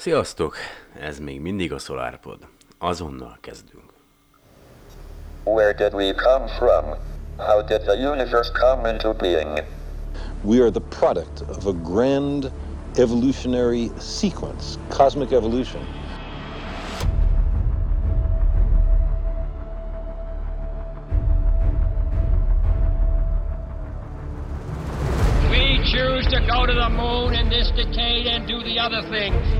Sziasztok! Ez még mindig a SolarPod. Azonnal kezdünk. Where did we come from? How did the universe come into being? We are the product of a grand evolutionary sequence, cosmic evolution. We choose to go to the moon in this decade and do the other things, not because they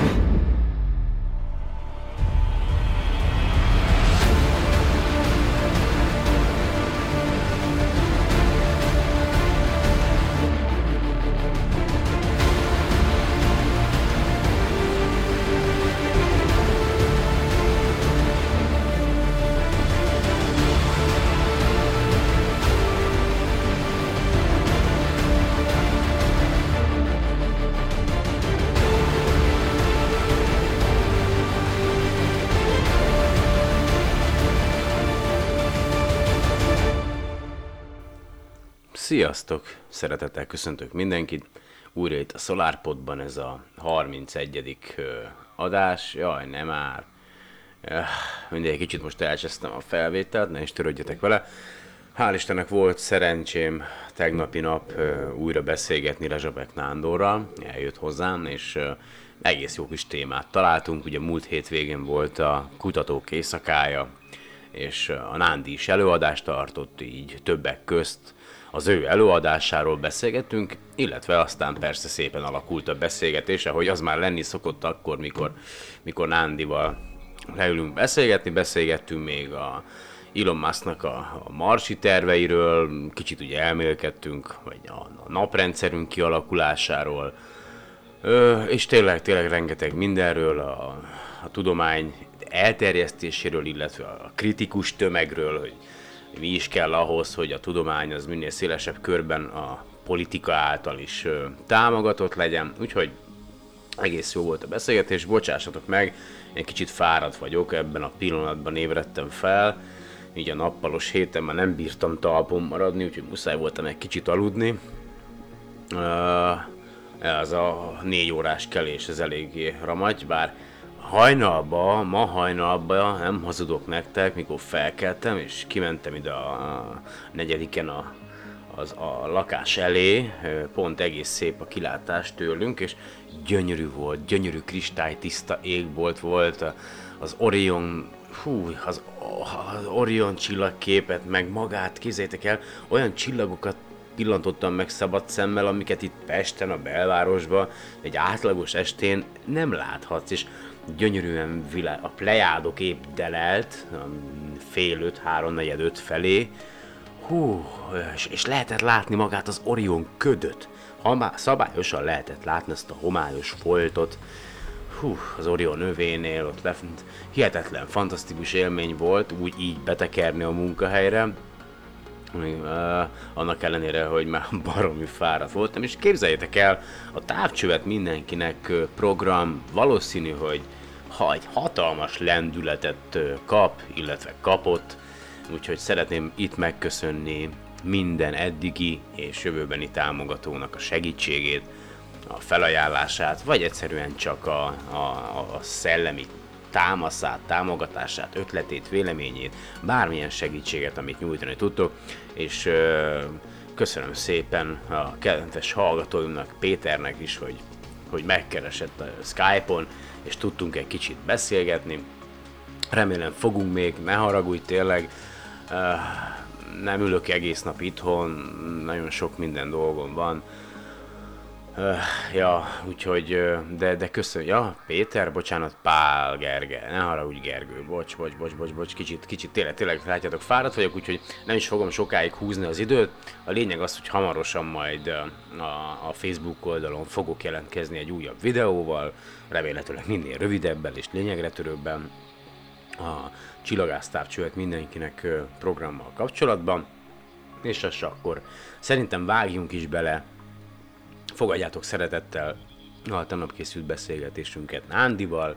Sziasztok! Szeretettel köszöntök mindenkit. Újra itt a SolarPodban ez a 31. ö, adás. Jaj, nem már. Öh, Mindegy, kicsit most elcsesztem a felvételt, ne is törődjetek vele. Hál' Istennek volt szerencsém tegnapi nap újra beszélgetni Rezsabek Nándorral, eljött hozzám, és egész jó kis témát találtunk. Ugye múlt hétvégén volt a kutatók éjszakája, és a Nándi is előadást tartott, így többek közt az ő előadásáról beszélgettünk, illetve aztán persze szépen alakult a beszélgetés, ahogy az már lenni szokott akkor, mikor, mikor Nándival leülünk beszélgetni, beszélgettünk még a Elon Musknak a, a marsi terveiről, kicsit ugye elmélkedtünk, vagy a, a naprendszerünk kialakulásáról, Ö, és tényleg, tényleg rengeteg mindenről, a, a tudomány elterjesztéséről, illetve a kritikus tömegről, hogy mi is kell ahhoz, hogy a tudomány az minél szélesebb körben a politika által is támogatott legyen. Úgyhogy egész jó volt a beszélgetés, bocsássatok meg, én kicsit fáradt vagyok, ebben a pillanatban ébredtem fel, így a nappalos héten már nem bírtam talpon maradni, úgyhogy muszáj voltam egy kicsit aludni. Ez a négy órás kelés, ez eléggé ramagy, bár hajnalba, ma hajnalba, nem hazudok nektek, mikor felkeltem, és kimentem ide a negyediken a, az, a lakás elé, pont egész szép a kilátás tőlünk, és gyönyörű volt, gyönyörű kristálytiszta égbolt volt, az Orion, hú, az, az Orion csillagképet, meg magát, képzeljétek el, olyan csillagokat pillantottam meg szabad szemmel, amiket itt Pesten, a belvárosban, egy átlagos estén nem láthatsz, és gyönyörűen vilá... a plejádok épp delelt, a fél öt, három, negyed öt felé, hú, és, és lehetett látni magát az Orion ködöt, Hamá, szabályosan lehetett látni ezt a homályos foltot, hú, az Orion övénél, ott lefent, hihetetlen, fantasztikus élmény volt, úgy így betekerni a munkahelyre, annak ellenére, hogy már baromi fáradt voltam, és képzeljétek el, a távcsövet mindenkinek program valószínű, hogy ha egy hatalmas lendületet kap, illetve kapott, úgyhogy szeretném itt megköszönni minden eddigi és jövőbeni támogatónak a segítségét, a felajánlását, vagy egyszerűen csak a, a, a szellemi támaszát, támogatását, ötletét, véleményét, bármilyen segítséget, amit nyújtani tudtok, és ö, köszönöm szépen a kedves hallgatóimnak, Péternek is, hogy, hogy megkeresett a Skype-on, és tudtunk egy kicsit beszélgetni. Remélem fogunk még, ne haragudj tényleg, ö, nem ülök egész nap itthon, nagyon sok minden dolgom van, Öh, ja, úgyhogy, de, de köszönöm. Ja, Péter, bocsánat, Pál Gerge, ne haragudj Gergő, bocs, bocs, bocs, bocs, bocs, kicsit, kicsit tényleg, tényleg látjátok, fáradt vagyok, úgyhogy nem is fogom sokáig húzni az időt. A lényeg az, hogy hamarosan majd a, a Facebook oldalon fogok jelentkezni egy újabb videóval, remélhetőleg minél rövidebben és lényegre törőbben a csillagásztávcsövet mindenkinek programmal kapcsolatban. És az akkor szerintem vágjunk is bele Fogadjátok szeretettel a tegnap készült beszélgetésünket Nándival.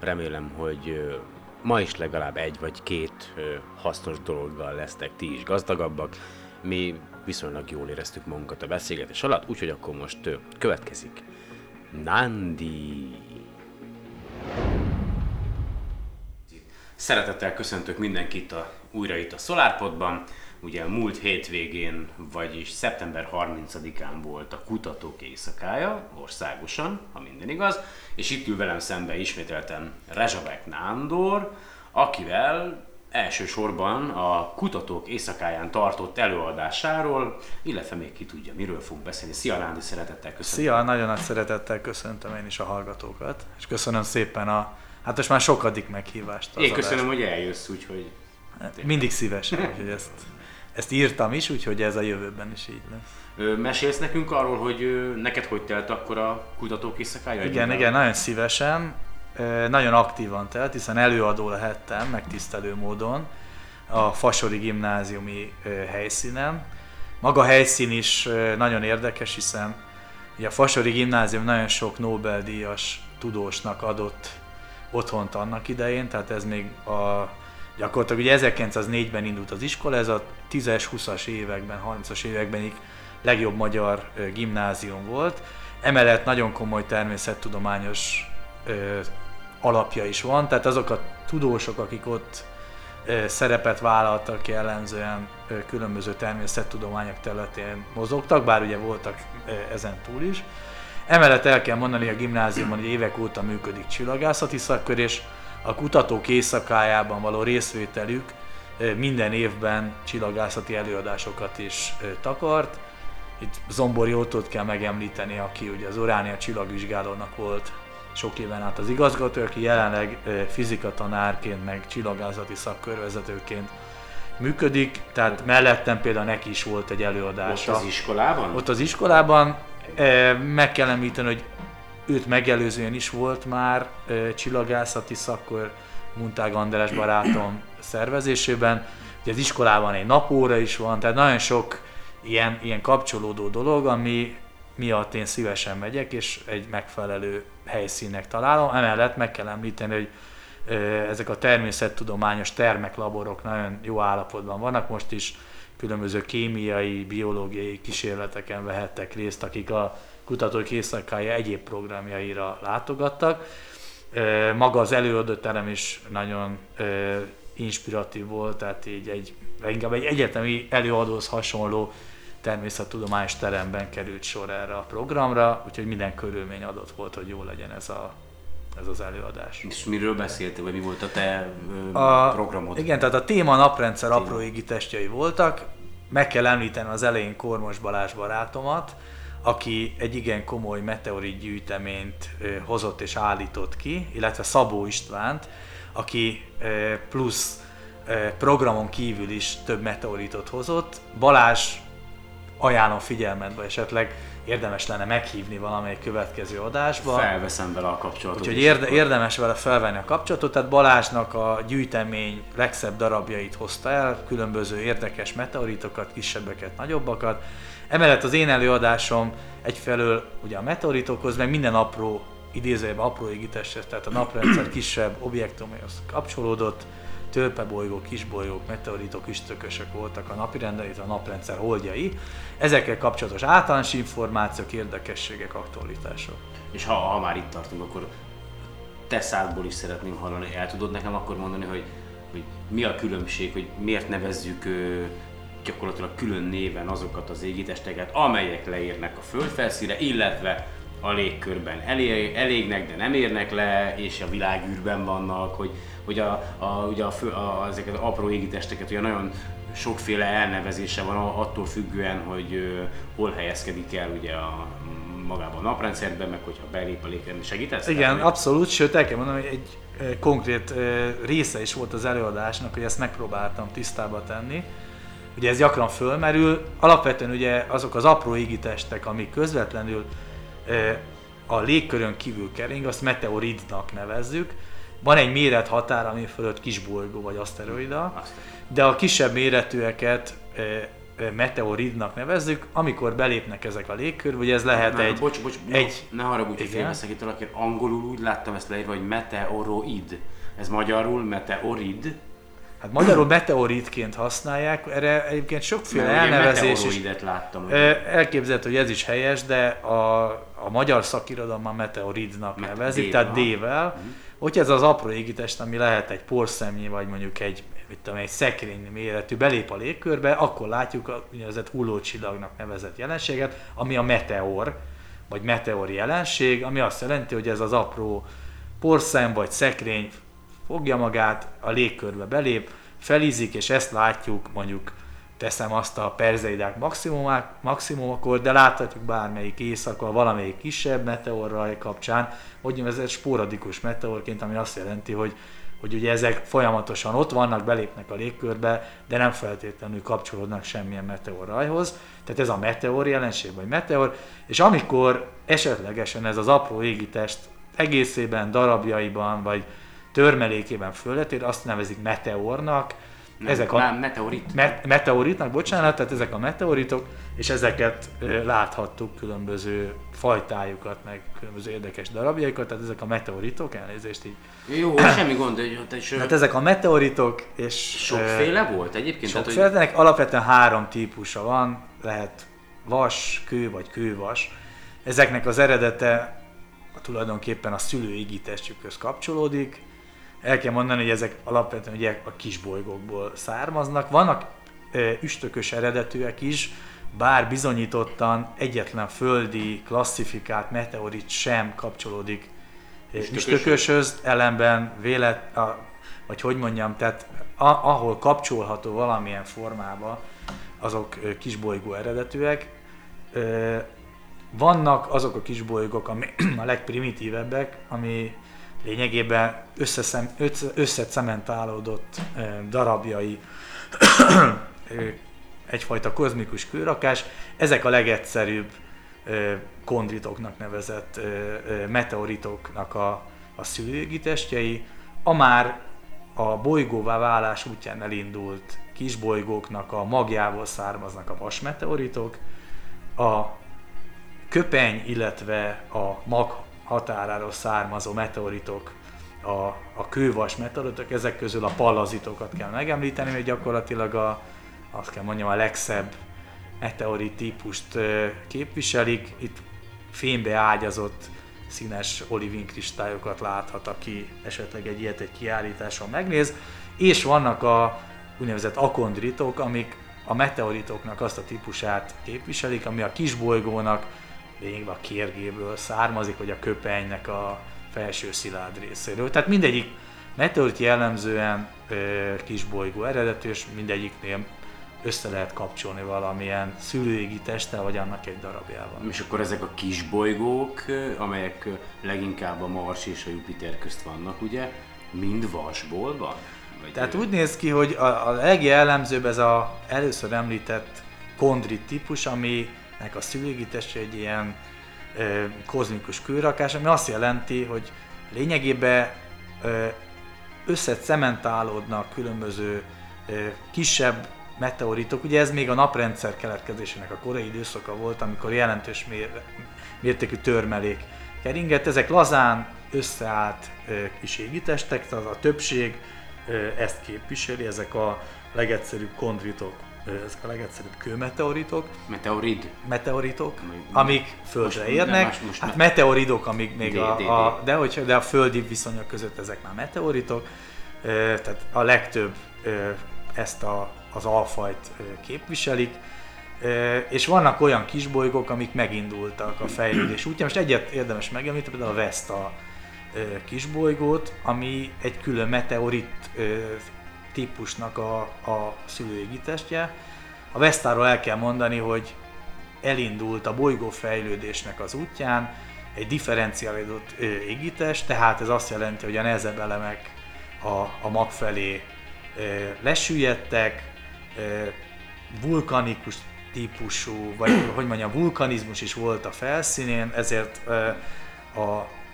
Remélem, hogy ma is legalább egy vagy két hasznos dologgal lesztek ti is gazdagabbak. Mi viszonylag jól éreztük magunkat a beszélgetés alatt, úgyhogy akkor most következik Nandi. Szeretettel köszöntök mindenkit a, újra itt a SolarPodban. Ugye múlt hétvégén, vagyis szeptember 30-án volt a kutatók éjszakája, országosan, ha minden igaz, és itt ül velem szembe ismételten Rezsabek Nándor, akivel elsősorban a kutatók éjszakáján tartott előadásáról, illetve még ki tudja, miről fogunk beszélni. Szia Nándi, szeretettel köszönöm. Szia, nagyon nagy szeretettel köszöntöm én is a hallgatókat, és köszönöm szépen a, hát most már sokadik meghívást. az Én köszönöm, adásra. hogy eljössz, úgyhogy Mindig szívesen, úgyhogy ezt, ezt írtam is, úgyhogy ez a jövőben is így lesz. Mesélsz nekünk arról, hogy neked hogy telt akkor a kutatók éjszakája? Igen, igen, nagyon szívesen, nagyon aktívan telt, hiszen előadó lehettem megtisztelő módon a Fasori gimnáziumi helyszínen. Maga a helyszín is nagyon érdekes, hiszen ugye a Fasori gimnázium nagyon sok Nobel-díjas tudósnak adott otthont annak idején, tehát ez még a gyakorlatilag ugye 1904-ben indult az iskola, ez a 10-es, 20-as években, 30-as években legjobb magyar gimnázium volt. Emellett nagyon komoly természettudományos ö, alapja is van, tehát azok a tudósok, akik ott ö, szerepet vállaltak, jellemzően ö, különböző természettudományok területén mozogtak, bár ugye voltak ö, ezen túl is. Emellett el kell mondani, hogy a gimnáziumban hogy évek óta működik csillagászati szakkör, és a kutatók éjszakájában való részvételük minden évben csillagászati előadásokat is takart. Itt Zombor Jótót kell megemlíteni, aki ugye az Uránia csillagvizsgálónak volt sok éven át az igazgató, aki jelenleg fizikatanárként, meg csillagászati szakkörvezetőként működik, tehát mellettem például neki is volt egy Ott előadása. az iskolában? Ott az iskolában meg kell említeni, hogy őt megelőzően is volt már eh, csillagászati szakkör Muntág András barátom szervezésében. Ugye az iskolában egy napóra is van, tehát nagyon sok ilyen, ilyen kapcsolódó dolog, ami miatt én szívesen megyek, és egy megfelelő helyszínnek találom. Emellett meg kell említeni, hogy ö, ezek a természettudományos termeklaborok nagyon jó állapotban vannak. Most is különböző kémiai, biológiai kísérleteken vehettek részt, akik a kutatók éjszakája egyéb programjaira látogattak. Maga az előadóterem is nagyon inspiratív volt, tehát így egy, inkább egy egyetemi előadóhoz hasonló természettudományos teremben került sor erre a programra, úgyhogy minden körülmény adott volt, hogy jó legyen ez, a, ez az előadás. És miről beszéltél, vagy mi volt a te ö, A, programod? Igen, tehát a téma naprendszer apró égi testjei voltak. Meg kell említeni az elején Kormos Balázs barátomat, aki egy igen komoly meteorit gyűjteményt hozott és állított ki, illetve Szabó Istvánt, aki plusz programon kívül is több meteoritot hozott. Balázs ajánlom figyelmetbe, esetleg érdemes lenne meghívni valamelyik következő adásba. Felveszem vele a kapcsolatot. Úgyhogy érde, érdemes vele felvenni a kapcsolatot, tehát Balázsnak a gyűjtemény legszebb darabjait hozta el, különböző érdekes meteoritokat, kisebbeket, nagyobbakat. Emellett az én előadásom egyfelől ugye a meteoritokhoz, meg minden apró, idézőjelben apró égitesthez, tehát a naprendszer kisebb objektumaihoz kapcsolódott, törpebolygók, kisbolygók, meteoritok, üstökösök voltak a napirenden, illetve a naprendszer holdjai. Ezekkel kapcsolatos általános információk, érdekességek, aktualitások. És ha, ha már itt tartunk, akkor te szádból is szeretném hallani. El tudod nekem akkor mondani, hogy, hogy mi a különbség, hogy miért nevezzük gyakorlatilag külön néven azokat az égitesteket, amelyek leérnek a földfelszíre, illetve a légkörben elé, elégnek, de nem érnek le, és a világűrben vannak, hogy, hogy a, a, ugye a, fő, a, ezeket az apró égitesteket ugye nagyon sokféle elnevezése van attól függően, hogy ö, hol helyezkedik el ugye a magában a naprendszerben, meg hogyha belép a légkörbe, segítesz? Igen, hogy- abszolút, sőt el kell mondanom, hogy egy konkrét része is volt az előadásnak, hogy ezt megpróbáltam tisztába tenni. Ugye ez gyakran fölmerül, alapvetően ugye azok az apró égitestek, amik közvetlenül a légkörön kívül kering, azt meteoridnak nevezzük. Van egy méret határ, ami fölött kisbolygó vagy aszteroida, de a kisebb méretűeket meteoridnak nevezzük, amikor belépnek ezek a légkörbe, ugye ez lehet Na, egy, bocs, bocs, egy egy, ne haragudj, hogy itt valaki, angolul úgy láttam ezt leírva, hogy meteoroid. Ez magyarul meteorid, Hát magyarul meteoritként használják, erre egyébként sokféle mert elnevezés is. láttam. hogy- Elképzelhető, hogy ez is helyes, de a, a magyar szakirodalomban meteoridnak Met- nevezik, D-vel. tehát D-vel. Hogyha ez az apró égitest, ami lehet egy porszemnyi, vagy mondjuk egy, mit tudom, egy szekrény méretű, belép a légkörbe, akkor látjuk a úgynevezett hullócsillagnak nevezett jelenséget, ami a meteor, vagy meteor jelenség, ami azt jelenti, hogy ez az apró porszem vagy szekrény fogja magát, a légkörbe belép, felízik, és ezt látjuk mondjuk teszem azt a perzeidák maximumokor, de láthatjuk bármelyik éjszaka, valamelyik kisebb meteorraj kapcsán, úgynevezett sporadikus meteorként, ami azt jelenti, hogy hogy ugye ezek folyamatosan ott vannak, belépnek a légkörbe, de nem feltétlenül kapcsolódnak semmilyen meteorrajhoz. Tehát ez a meteor jelenség, vagy meteor, és amikor esetlegesen ez az apró égitest egészében, darabjaiban, vagy törmelékében fölletér, azt nevezik meteornak. Nem, ezek a, már meteorit. Me- meteoritnak, bocsánat, tehát ezek a meteoritok, és ezeket ö, láthattuk, különböző fajtájukat, meg különböző érdekes darabjaikat, tehát ezek a meteoritok, elnézést így. Jó, semmi gond, hogy te is Hát ezek a meteoritok, és sokféle volt egyébként? Tehát, hogy- Sokféle, ennek alapvetően három típusa van, lehet vas, kő vagy kővas. Ezeknek az eredete tulajdonképpen a szülői testjükhöz kapcsolódik. El kell mondani, hogy ezek alapvetően ugye a kisbolygókból származnak. Vannak üstökös eredetűek is, bár bizonyítottan egyetlen földi klasszifikált meteorit sem kapcsolódik ö, Üstököshöz. ellenben vélet, a, vagy hogy mondjam, tehát a, ahol kapcsolható valamilyen formába, azok kisbolygó eredetűek. Vannak azok a kisbolygók, ami a legprimitívebbek, ami lényegében összeszem, össze, összecementálódott darabjai egyfajta kozmikus kőrakás. Ezek a legegyszerűbb kondritoknak nevezett meteoritoknak a, a szülőgi testjei. A már a bolygóvá válás útján elindult kisbolygóknak a magjából származnak a vasmeteoritok, a köpeny, illetve a mag határáról származó meteoritok, a, a kővas meteoritok, ezek közül a pallazitokat kell megemlíteni, hogy gyakorlatilag a, azt kell mondjam, a legszebb meteorit típust képviselik. Itt fénybe ágyazott színes olivin kristályokat láthat, aki esetleg egy ilyet egy kiállításon megnéz, és vannak a úgynevezett akondritok, amik a meteoritoknak azt a típusát képviselik, ami a kisbolygónak lényegében a kérgéből származik, vagy a köpenynek a felső szilárd részéről. Tehát mindegyik meteorit jellemzően ö, kisbolygó eredetű, és mindegyiknél össze lehet kapcsolni valamilyen szülőégi testtel, vagy annak egy darabjával. És akkor ezek a kis bolygók, amelyek leginkább a Mars és a Jupiter közt vannak, ugye, mind vasból van? Vagy Tehát úgy néz ki, hogy a, a legjellemzőbb ez a először említett kondrit típus, aminek a szülőgi testje egy ilyen ö, kozmikus kőrakás, ami azt jelenti, hogy lényegében ö, összecementálódnak különböző ö, kisebb meteoritok. Ugye ez még a naprendszer keletkezésének a korai időszaka volt, amikor jelentős mér, mértékű törmelék keringett. Ezek lazán összeállt ö, kis égitestek, tehát a többség ö, ezt képviseli, ezek a legegyszerűbb kondritok, ezek a legegyszerűbb kőmeteoritok, Meteorid. meteoritok, amik földre érnek. most- most hát me- meteoridok, amik még a, a, de, hogy, de a földi viszonyok között ezek már meteoritok, tehát a legtöbb ezt a, az alfajt képviselik, és vannak olyan kisbolygók, amik megindultak a fejlődés útján. Most egyet érdemes megemlíteni, például a Vesta kisbolygót, ami egy külön meteorit típusnak a, a szülőégi testje. A Vestáról el kell mondani, hogy elindult a bolygó fejlődésnek az útján egy differenciálódott égítés, tehát ez azt jelenti, hogy a nehezebb elemek a, a mag felé ö, lesüllyedtek, ö, vulkanikus típusú, vagy hogy mondjam, vulkanizmus is volt a felszínén, ezért ö, a,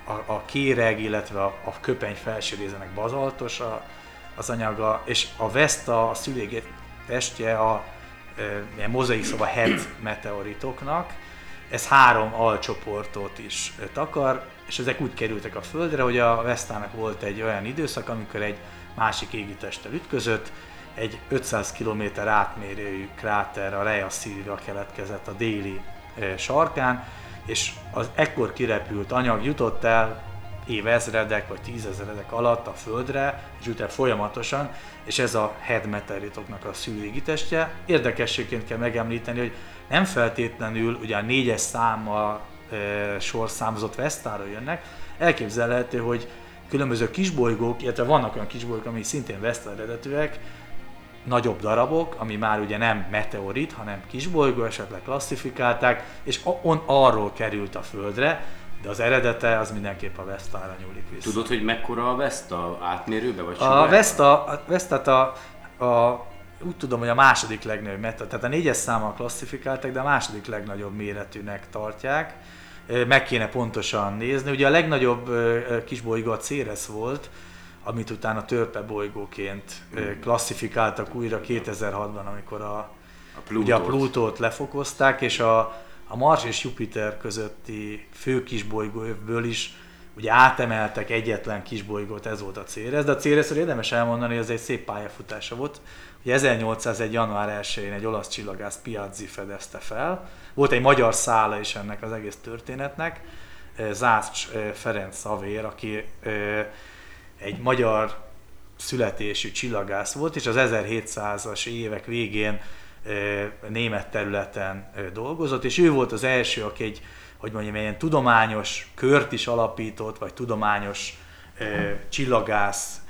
a, a kéreg, illetve a, a köpeny felső részének bazaltos a, az anyaga, és a Vesta, a szülégét testje a ilyen mozaik szóval het meteoritoknak, ez három alcsoportot is takar, és ezek úgy kerültek a Földre, hogy a Vestának volt egy olyan időszak, amikor egy másik égitesttel ütközött, egy 500 km átmérőjű kráter, a Rhea Silvia keletkezett a déli sarkán, és az ekkor kirepült anyag jutott el évezredek vagy tízezredek alatt a Földre, és utána folyamatosan, és ez a head meteoritoknak a szűrégitestje. Érdekességként kell megemlíteni, hogy nem feltétlenül ugye a négyes számmal e, sorszámozott Vestára jönnek, elképzelhető, hogy különböző kisbolygók, illetve vannak olyan kisbolygók, amik szintén Vesta eredetűek, nagyobb darabok, ami már ugye nem meteorit, hanem kisbolygó, esetleg klasszifikálták, és on, arról került a Földre, de az eredete az mindenképp a Vestára nyúlik vissza. Tudod, hogy mekkora a Vesta átmérőbe? Vagy A? Vesta, a Vestát a, a, úgy tudom, hogy a második legnagyobb tehát a négyes számmal klasszifikálták, de a második legnagyobb méretűnek tartják. Meg kéne pontosan nézni. Ugye a legnagyobb kisbolygó a Ceres volt, amit utána törpe bolygóként ö, klasszifikáltak újra 2006-ban, amikor a, A ugye a Plutót. Plutót lefokozták, és a, a Mars és Jupiter közötti fő kisbolygóövből is ugye átemeltek egyetlen kisbolygót, ez volt a Ceres, de a Ceresről érdemes elmondani, hogy ez egy szép pályafutása volt. Ugye 1801. január 1-én egy olasz csillagász Piazzi fedezte fel. Volt egy magyar szála is ennek az egész történetnek. Zász Ferenc Szavér, aki egy magyar születésű csillagász volt, és az 1700-as évek végén német területen dolgozott, és ő volt az első, aki egy, hogy mondjam, ilyen tudományos kört is alapított, vagy tudományos csillagász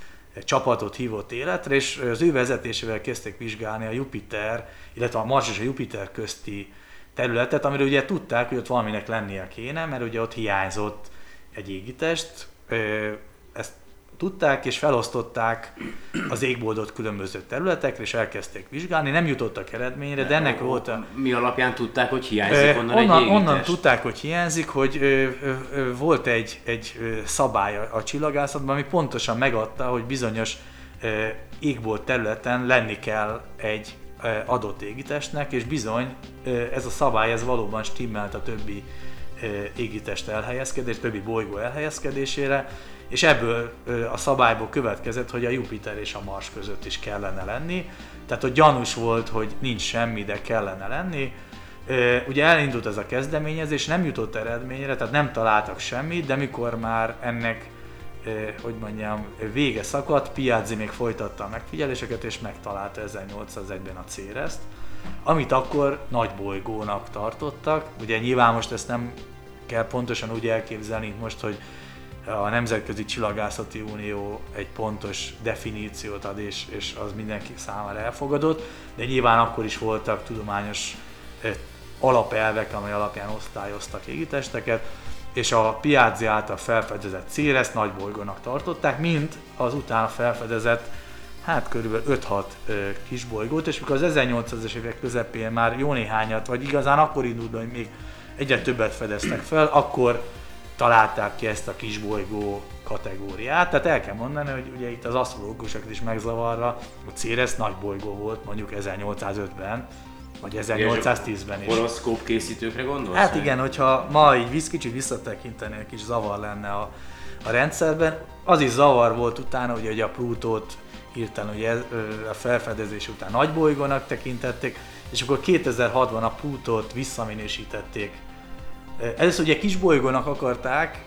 csapatot hívott életre, és az ő vezetésével kezdték vizsgálni a Jupiter, illetve a Mars és a Jupiter közti területet, amiről ugye tudták, hogy ott valaminek lennie kéne, mert ugye ott hiányzott egy égitest, ezt tudták és felosztották az égboldot különböző területekre, és elkezdték vizsgálni, nem jutottak eredményre, de ennek volt a... Mi alapján tudták, hogy hiányzik onnan, onnan, egy onnan tudták, hogy hiányzik, hogy volt egy, egy szabály a, csillagászatban, ami pontosan megadta, hogy bizonyos égbolt területen lenni kell egy adott égitestnek, és bizony ez a szabály ez valóban stimmelt a többi égitest elhelyezkedés, többi bolygó elhelyezkedésére, és ebből a szabályból következett, hogy a Jupiter és a Mars között is kellene lenni. Tehát, hogy gyanús volt, hogy nincs semmi, de kellene lenni. Ugye elindult ez a kezdeményezés, nem jutott eredményre, tehát nem találtak semmit, de mikor már ennek, hogy mondjam, vége szakadt, Piazzi még folytatta a megfigyeléseket, és megtalálta 1801-ben a Cereszt, amit akkor nagy bolygónak tartottak. Ugye nyilván most ezt nem kell pontosan úgy elképzelni, most, hogy a Nemzetközi Csillagászati Unió egy pontos definíciót ad, és, és az mindenki számára elfogadott, de nyilván akkor is voltak tudományos eh, alapelvek, amely alapján osztályoztak égitesteket, és a Piazzi által felfedezett Ceres nagy bolygónak tartották, mint az utána felfedezett hát körülbelül 5-6 ö, kis bolygót, és mikor az 1800-es évek közepén már jó néhányat, vagy igazán akkor indult, hogy még egyre többet fedeztek fel, akkor találták ki ezt a kisbolygó kategóriát. Tehát el kell mondani, hogy ugye itt az asztrológusokat is megzavarra, hogy Ceres nagy bolygó volt mondjuk 1805-ben, vagy 1810-ben is. Horoszkóp készítőkre gondolsz? Hát igen, hogyha ma így visz, kicsit visszatekinteni, egy kis zavar lenne a, a rendszerben. Az is zavar volt utána, ugye, hogy a Plutót hirtelen ugye, a felfedezés után nagybolygónak tekintették, és akkor 2006-ban a Plutót visszaminősítették. Először ugye kisbolygónak akarták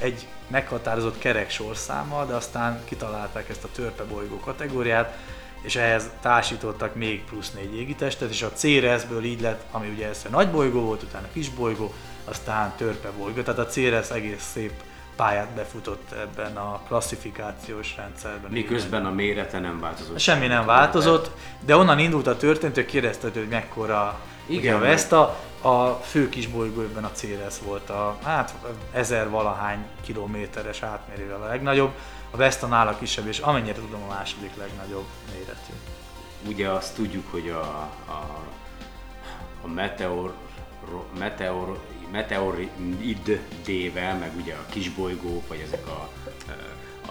egy meghatározott kerek sorszámmal, de aztán kitalálták ezt a törpe bolygó kategóriát, és ehhez társítottak még plusz négy égitestet, és a Ceresből így lett, ami ugye először nagy bolygó volt, utána kis bolygó, aztán törpe bolygó. Tehát a Ceres egész szép pályát befutott ebben a klasszifikációs rendszerben. Miközben a mérete nem változott. Semmi nem változott, de onnan indult a történet, hogy kérdezted, hogy mekkora Igen, ugye a meg- Vesta. a fő kisbolygó ebben a Ceres volt a, hát ezer valahány kilométeres átmérővel a legnagyobb, a Vesta nála kisebb, és amennyire tudom a második legnagyobb méretű. Ugye azt tudjuk, hogy a, a, a meteor, meteor, meteorid D-vel, meg ugye a kisbolygók, vagy ezek a, ö,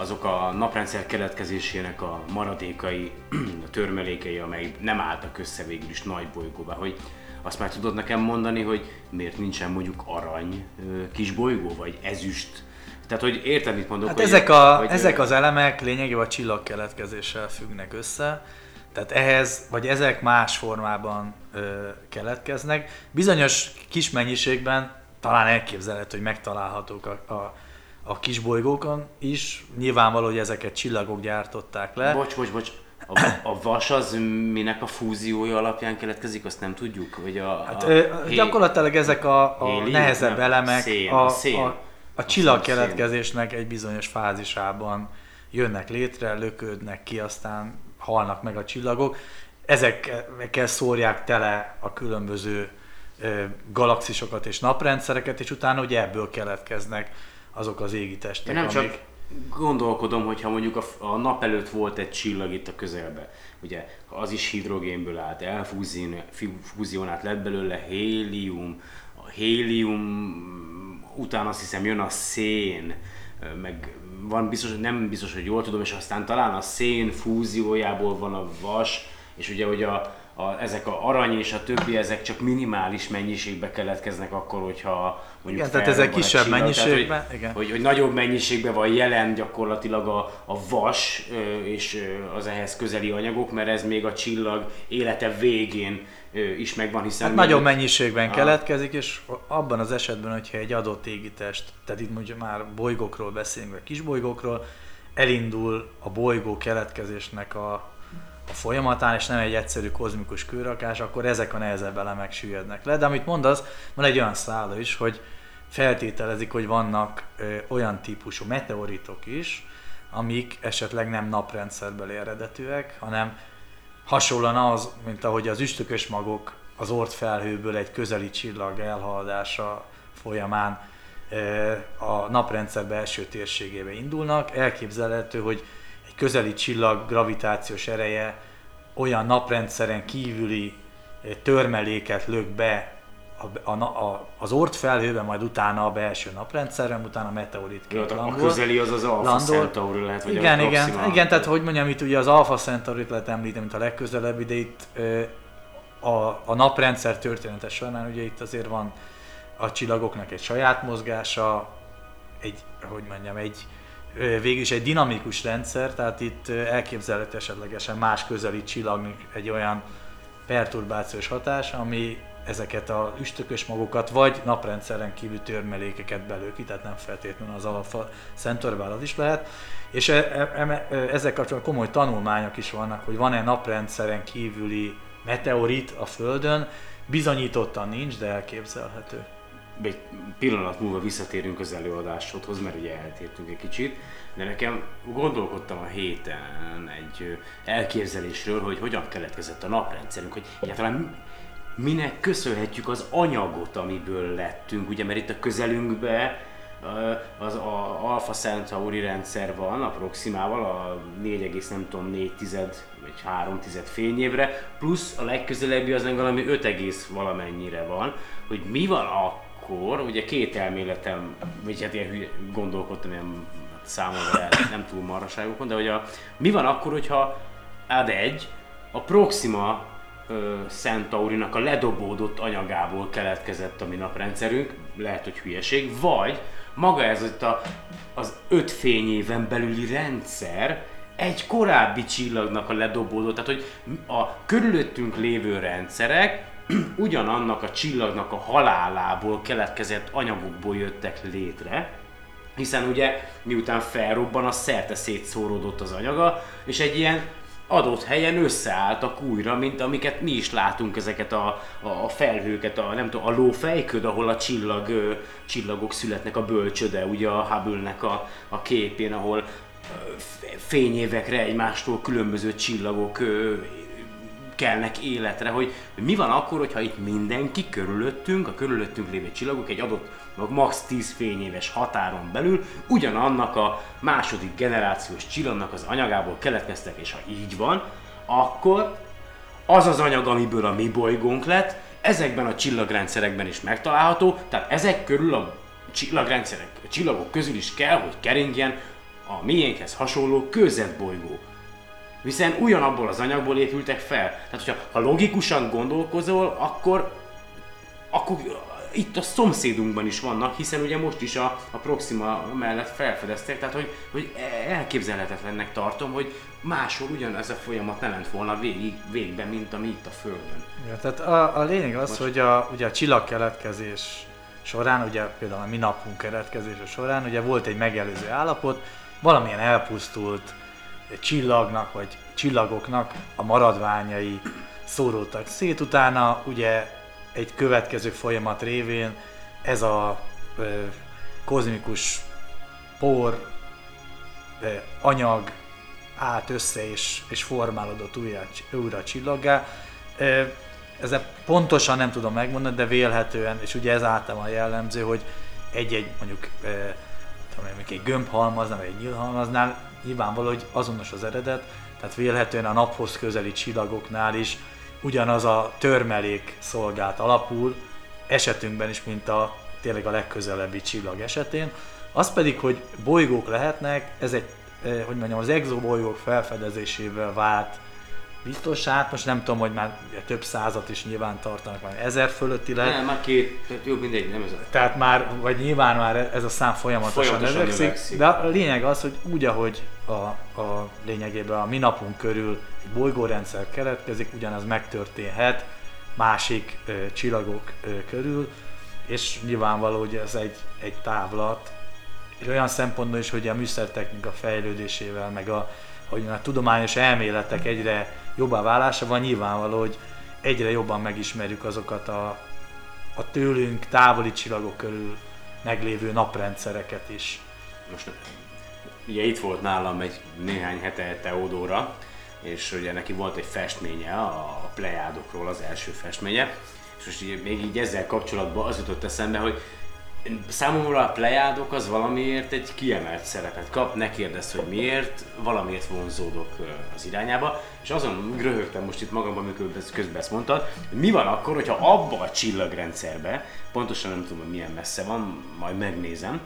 azok a naprendszer keletkezésének a maradékai, a törmelékei, amely nem álltak össze végül is nagy bolygóba, hogy azt már tudod nekem mondani, hogy miért nincsen mondjuk arany kisbolygó, vagy ezüst tehát, hogy érted, mit mondok? Hát hogy, ezek, a, hogy, ezek az elemek lényegében a csillagkeletkezéssel függnek össze, tehát ehhez, vagy ezek más formában ö, keletkeznek. Bizonyos kis mennyiségben talán elképzelhető, hogy megtalálhatók a, a, a kis bolygókon is. Nyilvánvaló, hogy ezeket csillagok gyártották le. Bocs, bocs, bocs. A, a vas az minek a fúziója alapján keletkezik, azt nem tudjuk? Hogy a, Hát, ö, hé- gyakorlatilag ezek a, a hélium, nehezebb nem? elemek Szén, a, szén. a, a csillagkeletkezésnek egy bizonyos fázisában jönnek létre, löködnek ki, aztán halnak meg a csillagok. Ezekkel szórják tele a különböző galaxisokat és naprendszereket, és utána ugye ebből keletkeznek azok az égi testek, nem amik... csak gondolkodom, hogyha mondjuk a, a nap előtt volt egy csillag itt a közelben, ugye az is hidrogénből állt, elfúzionált, lett belőle hélium, a hélium után azt hiszem jön a szén, meg van biztos, nem biztos, hogy jól tudom, és aztán talán a szén fúziójából van a vas, és ugye hogy a, a, ezek a arany és a többi, ezek csak minimális mennyiségbe keletkeznek akkor, hogyha mondjuk Igen, tehát ezek kisebb csillag. mennyiségben, hogy, igen. Hogy, hogy nagyobb mennyiségben van jelen gyakorlatilag a, a vas és az ehhez közeli anyagok, mert ez még a csillag élete végén is megvan, hiszen... Hát nagyobb mennyiségben Ah. keletkezik, és abban az esetben, hogyha egy adott égitest, tehát itt mondjuk már bolygókról beszélünk, vagy kisbolygókról, elindul a bolygó keletkezésnek a, a folyamatán, és nem egy egyszerű kozmikus kőrakás, akkor ezek a nehezebb elemek süllyednek le. De amit mondasz, van egy olyan szála is, hogy feltételezik, hogy vannak ö, olyan típusú meteoritok is, amik esetleg nem naprendszerbeli eredetűek, hanem hasonlóan az, mint ahogy az üstökös magok az ort felhőből egy közeli csillag elhaladása folyamán a naprendszer belső térségébe indulnak. Elképzelhető, hogy közeli csillag gravitációs ereje olyan naprendszeren kívüli eh, törmeléket lök be a, a, a, az ort felhőbe, majd utána a belső naprendszerben, utána meteorit Jó, két a landol. közeli az az Alpha Landol. Centauri lehet, vagy igen, a igen, Proxima. igen, tehát hogy mondjam, itt ugye az Alpha Centaurit lehet említeni, mint a legközelebbi, de itt a, a naprendszer története során ugye itt azért van a csillagoknak egy saját mozgása, egy, hogy mondjam, egy végül is egy dinamikus rendszer, tehát itt elképzelhető esetlegesen más közeli csillagnak egy olyan perturbációs hatás, ami ezeket a üstökös magokat, vagy naprendszeren kívül törmelékeket belőki, tehát nem feltétlenül az alfa az is lehet. És e, e, e, ezzel kapcsolatban komoly tanulmányok is vannak, hogy van-e naprendszeren kívüli meteorit a Földön, bizonyítottan nincs, de elképzelhető. Egy pillanat múlva visszatérünk az előadásodhoz, mert ugye eltértünk egy kicsit, de nekem gondolkodtam a héten egy elképzelésről, hogy hogyan keletkezett a naprendszerünk, hogy egyáltalán minek köszönhetjük az anyagot, amiből lettünk, ugye, mert itt a közelünkbe az a Alpha Centauri rendszer van, a Proximával, a 4, nem tudom, 4 tized, vagy 3 tized fényévre, plusz a legközelebbi az meg valami 5, egész valamennyire van, hogy mi van akkor, ugye két elméletem, vagy hát ilyen gondolkodtam ilyen számomra el, nem túl marhaságokon, de hogy a, mi van akkor, hogyha ad egy, a Proxima ö, Centaurinak a ledobódott anyagából keletkezett a mi naprendszerünk, lehet, hogy hülyeség, vagy maga ez itt a, az öt fényéven belüli rendszer egy korábbi csillagnak a ledobódott, tehát hogy a körülöttünk lévő rendszerek ugyanannak a csillagnak a halálából keletkezett anyagokból jöttek létre, hiszen ugye miután felrobban, az szerte szétszóródott az anyaga, és egy ilyen adott helyen összeálltak újra, mint amiket mi is látunk ezeket a, a, a felhőket, a, nem tudom, a lófejköd, ahol a csillag, csillagok születnek, a bölcsöde, ugye a Hubble-nek a, a képén, ahol fényévekre egymástól különböző csillagok kelnek életre, hogy mi van akkor, hogyha itt mindenki körülöttünk, a körülöttünk lévő csillagok egy adott max 10 fényéves határon belül ugyanannak a második generációs csillagnak az anyagából keletkeztek, és ha így van, akkor az az anyag, amiből a mi bolygónk lett, ezekben a csillagrendszerekben is megtalálható, tehát ezek körül a csillagrendszerek, a csillagok közül is kell, hogy keringjen a miénkhez hasonló bolygó. Hiszen ugyanabból az anyagból épültek fel. Tehát, hogyha ha logikusan gondolkozol, akkor, akkor itt a szomszédunkban is vannak, hiszen ugye most is a, a Proxima mellett felfedezték, tehát hogy, hogy elképzelhetetlennek tartom, hogy máshol ugyanez a folyamat ne ment volna végig, végben, mint ami itt a Földön. Ja, tehát a, a lényeg az, most... hogy a, ugye a csillagkeletkezés során, ugye például a mi napunk keletkezése során, ugye volt egy megelőző állapot, valamilyen elpusztult csillagnak, vagy csillagoknak a maradványai szóródtak szét, utána ugye egy következő folyamat révén ez a ö, kozmikus por, ö, anyag állt össze és, és formálódott újra, újra csillaggá. Ö, ezzel pontosan nem tudom megmondani, de vélhetően, és ugye ez általában jellemző, hogy egy-egy mondjuk ö, tudom, egy gömbhalmaznál, vagy egy nyílhalmaznál nyilvánvaló, hogy azonos az eredet, tehát vélhetően a naphoz közeli csillagoknál is ugyanaz a törmelék szolgált alapul, esetünkben is, mint a tényleg a legközelebbi csillag esetén. Az pedig, hogy bolygók lehetnek, ez egy, eh, hogy mondjam, az exobolygók felfedezésével vált biztosát, most nem tudom, hogy már több százat is nyilván tartanak, már ezer fölötti lehet. Nem, már két, jó, mindegy, nem ez a... Tehát már, vagy nyilván már ez a szám folyamatosan, folyamatosan növekszik, növekszik, de a lényeg az, hogy úgy, ahogy a, a lényegében a mi napunk körül egy bolygórendszer keletkezik, ugyanaz megtörténhet másik ö, csillagok ö, körül, és nyilvánvaló, hogy ez egy, egy távlat, és olyan szempontból is, hogy a műszertechnika fejlődésével, meg a, hogy a tudományos elméletek egyre jobbá van, nyilvánvaló, hogy egyre jobban megismerjük azokat a, a tőlünk távoli csillagok körül meglévő naprendszereket is. Most ugye itt volt nálam egy néhány hete Teodóra, és ugye neki volt egy festménye a plejádokról, az első festménye, és most így, még így ezzel kapcsolatban az jutott eszembe, hogy Számomra a plejádok az valamiért egy kiemelt szerepet kap, ne kérdezz, hogy miért, valamiért vonzódok az irányába, és azon röhögtem most itt magamban, amikor közben ezt mondtad, hogy mi van akkor, hogyha abba a csillagrendszerbe, pontosan nem tudom, milyen messze van, majd megnézem,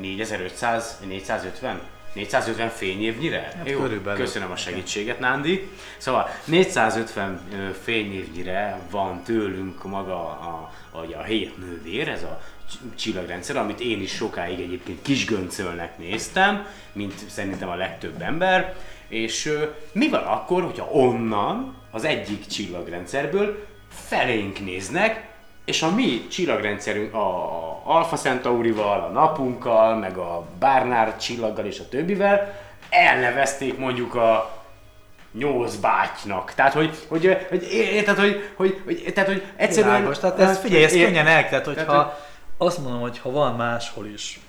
4500, 450, 450 fényévnyire? Hát Jó, körülbelül. Köszönöm a segítséget, Nándi. Szóval 450 fényévnyire van tőlünk maga a, a, a hét nővér, ez a csillagrendszer, amit én is sokáig egyébként kisgöncölnek néztem, mint szerintem a legtöbb ember. És mi van akkor, hogyha onnan, az egyik csillagrendszerből felénk néznek, és a mi csillagrendszerünk a Alpha Centaurival, a napunkkal, meg a Barnard csillaggal és a többivel elnevezték mondjuk a nyolc bátynak. Tehát, hogy, hogy, hogy érted, hogy, hogy, hogy, tehát, hogy egyszerűen... Világos, tehát ez, figyelj, ez könnyen el, tehát, hogyha tehát, azt mondom, hogy ha van máshol is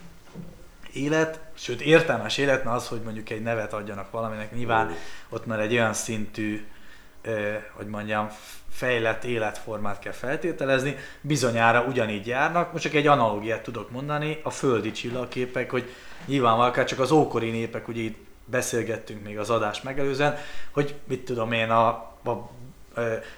élet, sőt értelmes élet, na az, hogy mondjuk egy nevet adjanak valaminek, nyilván ott már egy olyan szintű, hogy mondjam, fejlett életformát kell feltételezni, bizonyára ugyanígy járnak. Most csak egy analógiát tudok mondani, a földi csillagképek, hogy nyilvánvalóan akár csak az ókori népek, ugye itt beszélgettünk még az adás megelőzően, hogy mit tudom én, a, a, a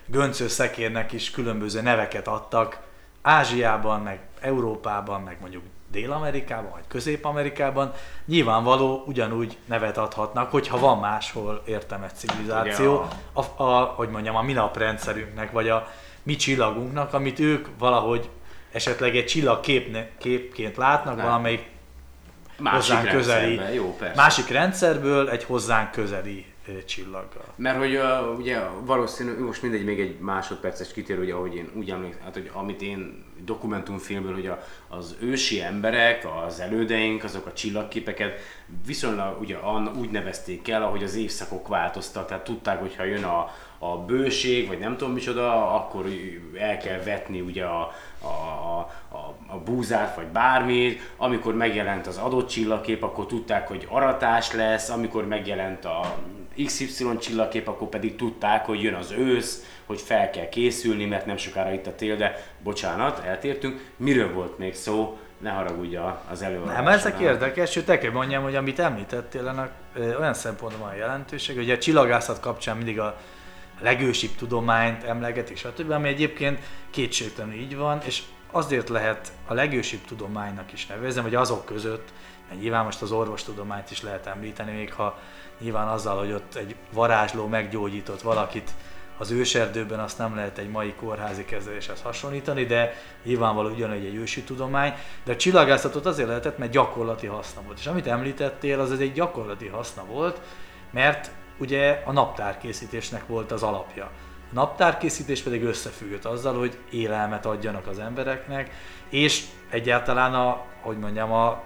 göncő szekérnek is különböző neveket adtak, Ázsiában, meg Európában, meg mondjuk Dél-Amerikában, vagy Közép-Amerikában, nyilvánvaló ugyanúgy nevet adhatnak, hogyha van máshol értelmes civilizáció, a, a, hogy mondjam, a mi naprendszerünknek, vagy a mi csillagunknak, amit ők valahogy esetleg egy csillagképként látnak, Nem. valamelyik másik hozzánk közeli, jó, persze. másik rendszerből egy hozzánk közeli csillaggal. Mert hogy uh, ugye valószínű, most mindegy, még egy másodperces kitér, ugye, ahogy én úgy emlékszem, hát, hogy amit én dokumentumfilmből, hogy a, az ősi emberek, az elődeink, azok a csillagképeket viszonylag ugye úgy nevezték el, ahogy az évszakok változtak, tehát tudták, hogy ha jön a, a bőség, vagy nem tudom micsoda, akkor el kell vetni ugye a, a, a a búzát, vagy bármit, amikor megjelent az adott csillagkép, akkor tudták, hogy aratás lesz, amikor megjelent a XY csillagkép, akkor pedig tudták, hogy jön az ősz, hogy fel kell készülni, mert nem sokára itt a tél, de bocsánat, eltértünk. Miről volt még szó? Ne haragudj az előadásnál. Nem, ezek érdekes, sőt, el kell mondjam, hogy amit említettél, ennek olyan szempontból van jelentőség, hogy a csillagászat kapcsán mindig a legősibb tudományt emlegetik, stb., ami egyébként kétségtelenül így van, és azért lehet a legősibb tudománynak is nevezni, vagy azok között, mert nyilván most az orvostudományt is lehet említeni, még ha nyilván azzal, hogy ott egy varázsló meggyógyított valakit az őserdőben, azt nem lehet egy mai kórházi kezeléshez hasonlítani, de nyilvánvaló ugyanúgy egy ősi tudomány, de a csillagászatot azért lehetett, mert gyakorlati haszna volt. És amit említettél, az egy gyakorlati haszna volt, mert ugye a naptárkészítésnek volt az alapja. A naptárkészítés pedig összefüggött azzal, hogy élelmet adjanak az embereknek, és egyáltalán a, hogy mondjam, a,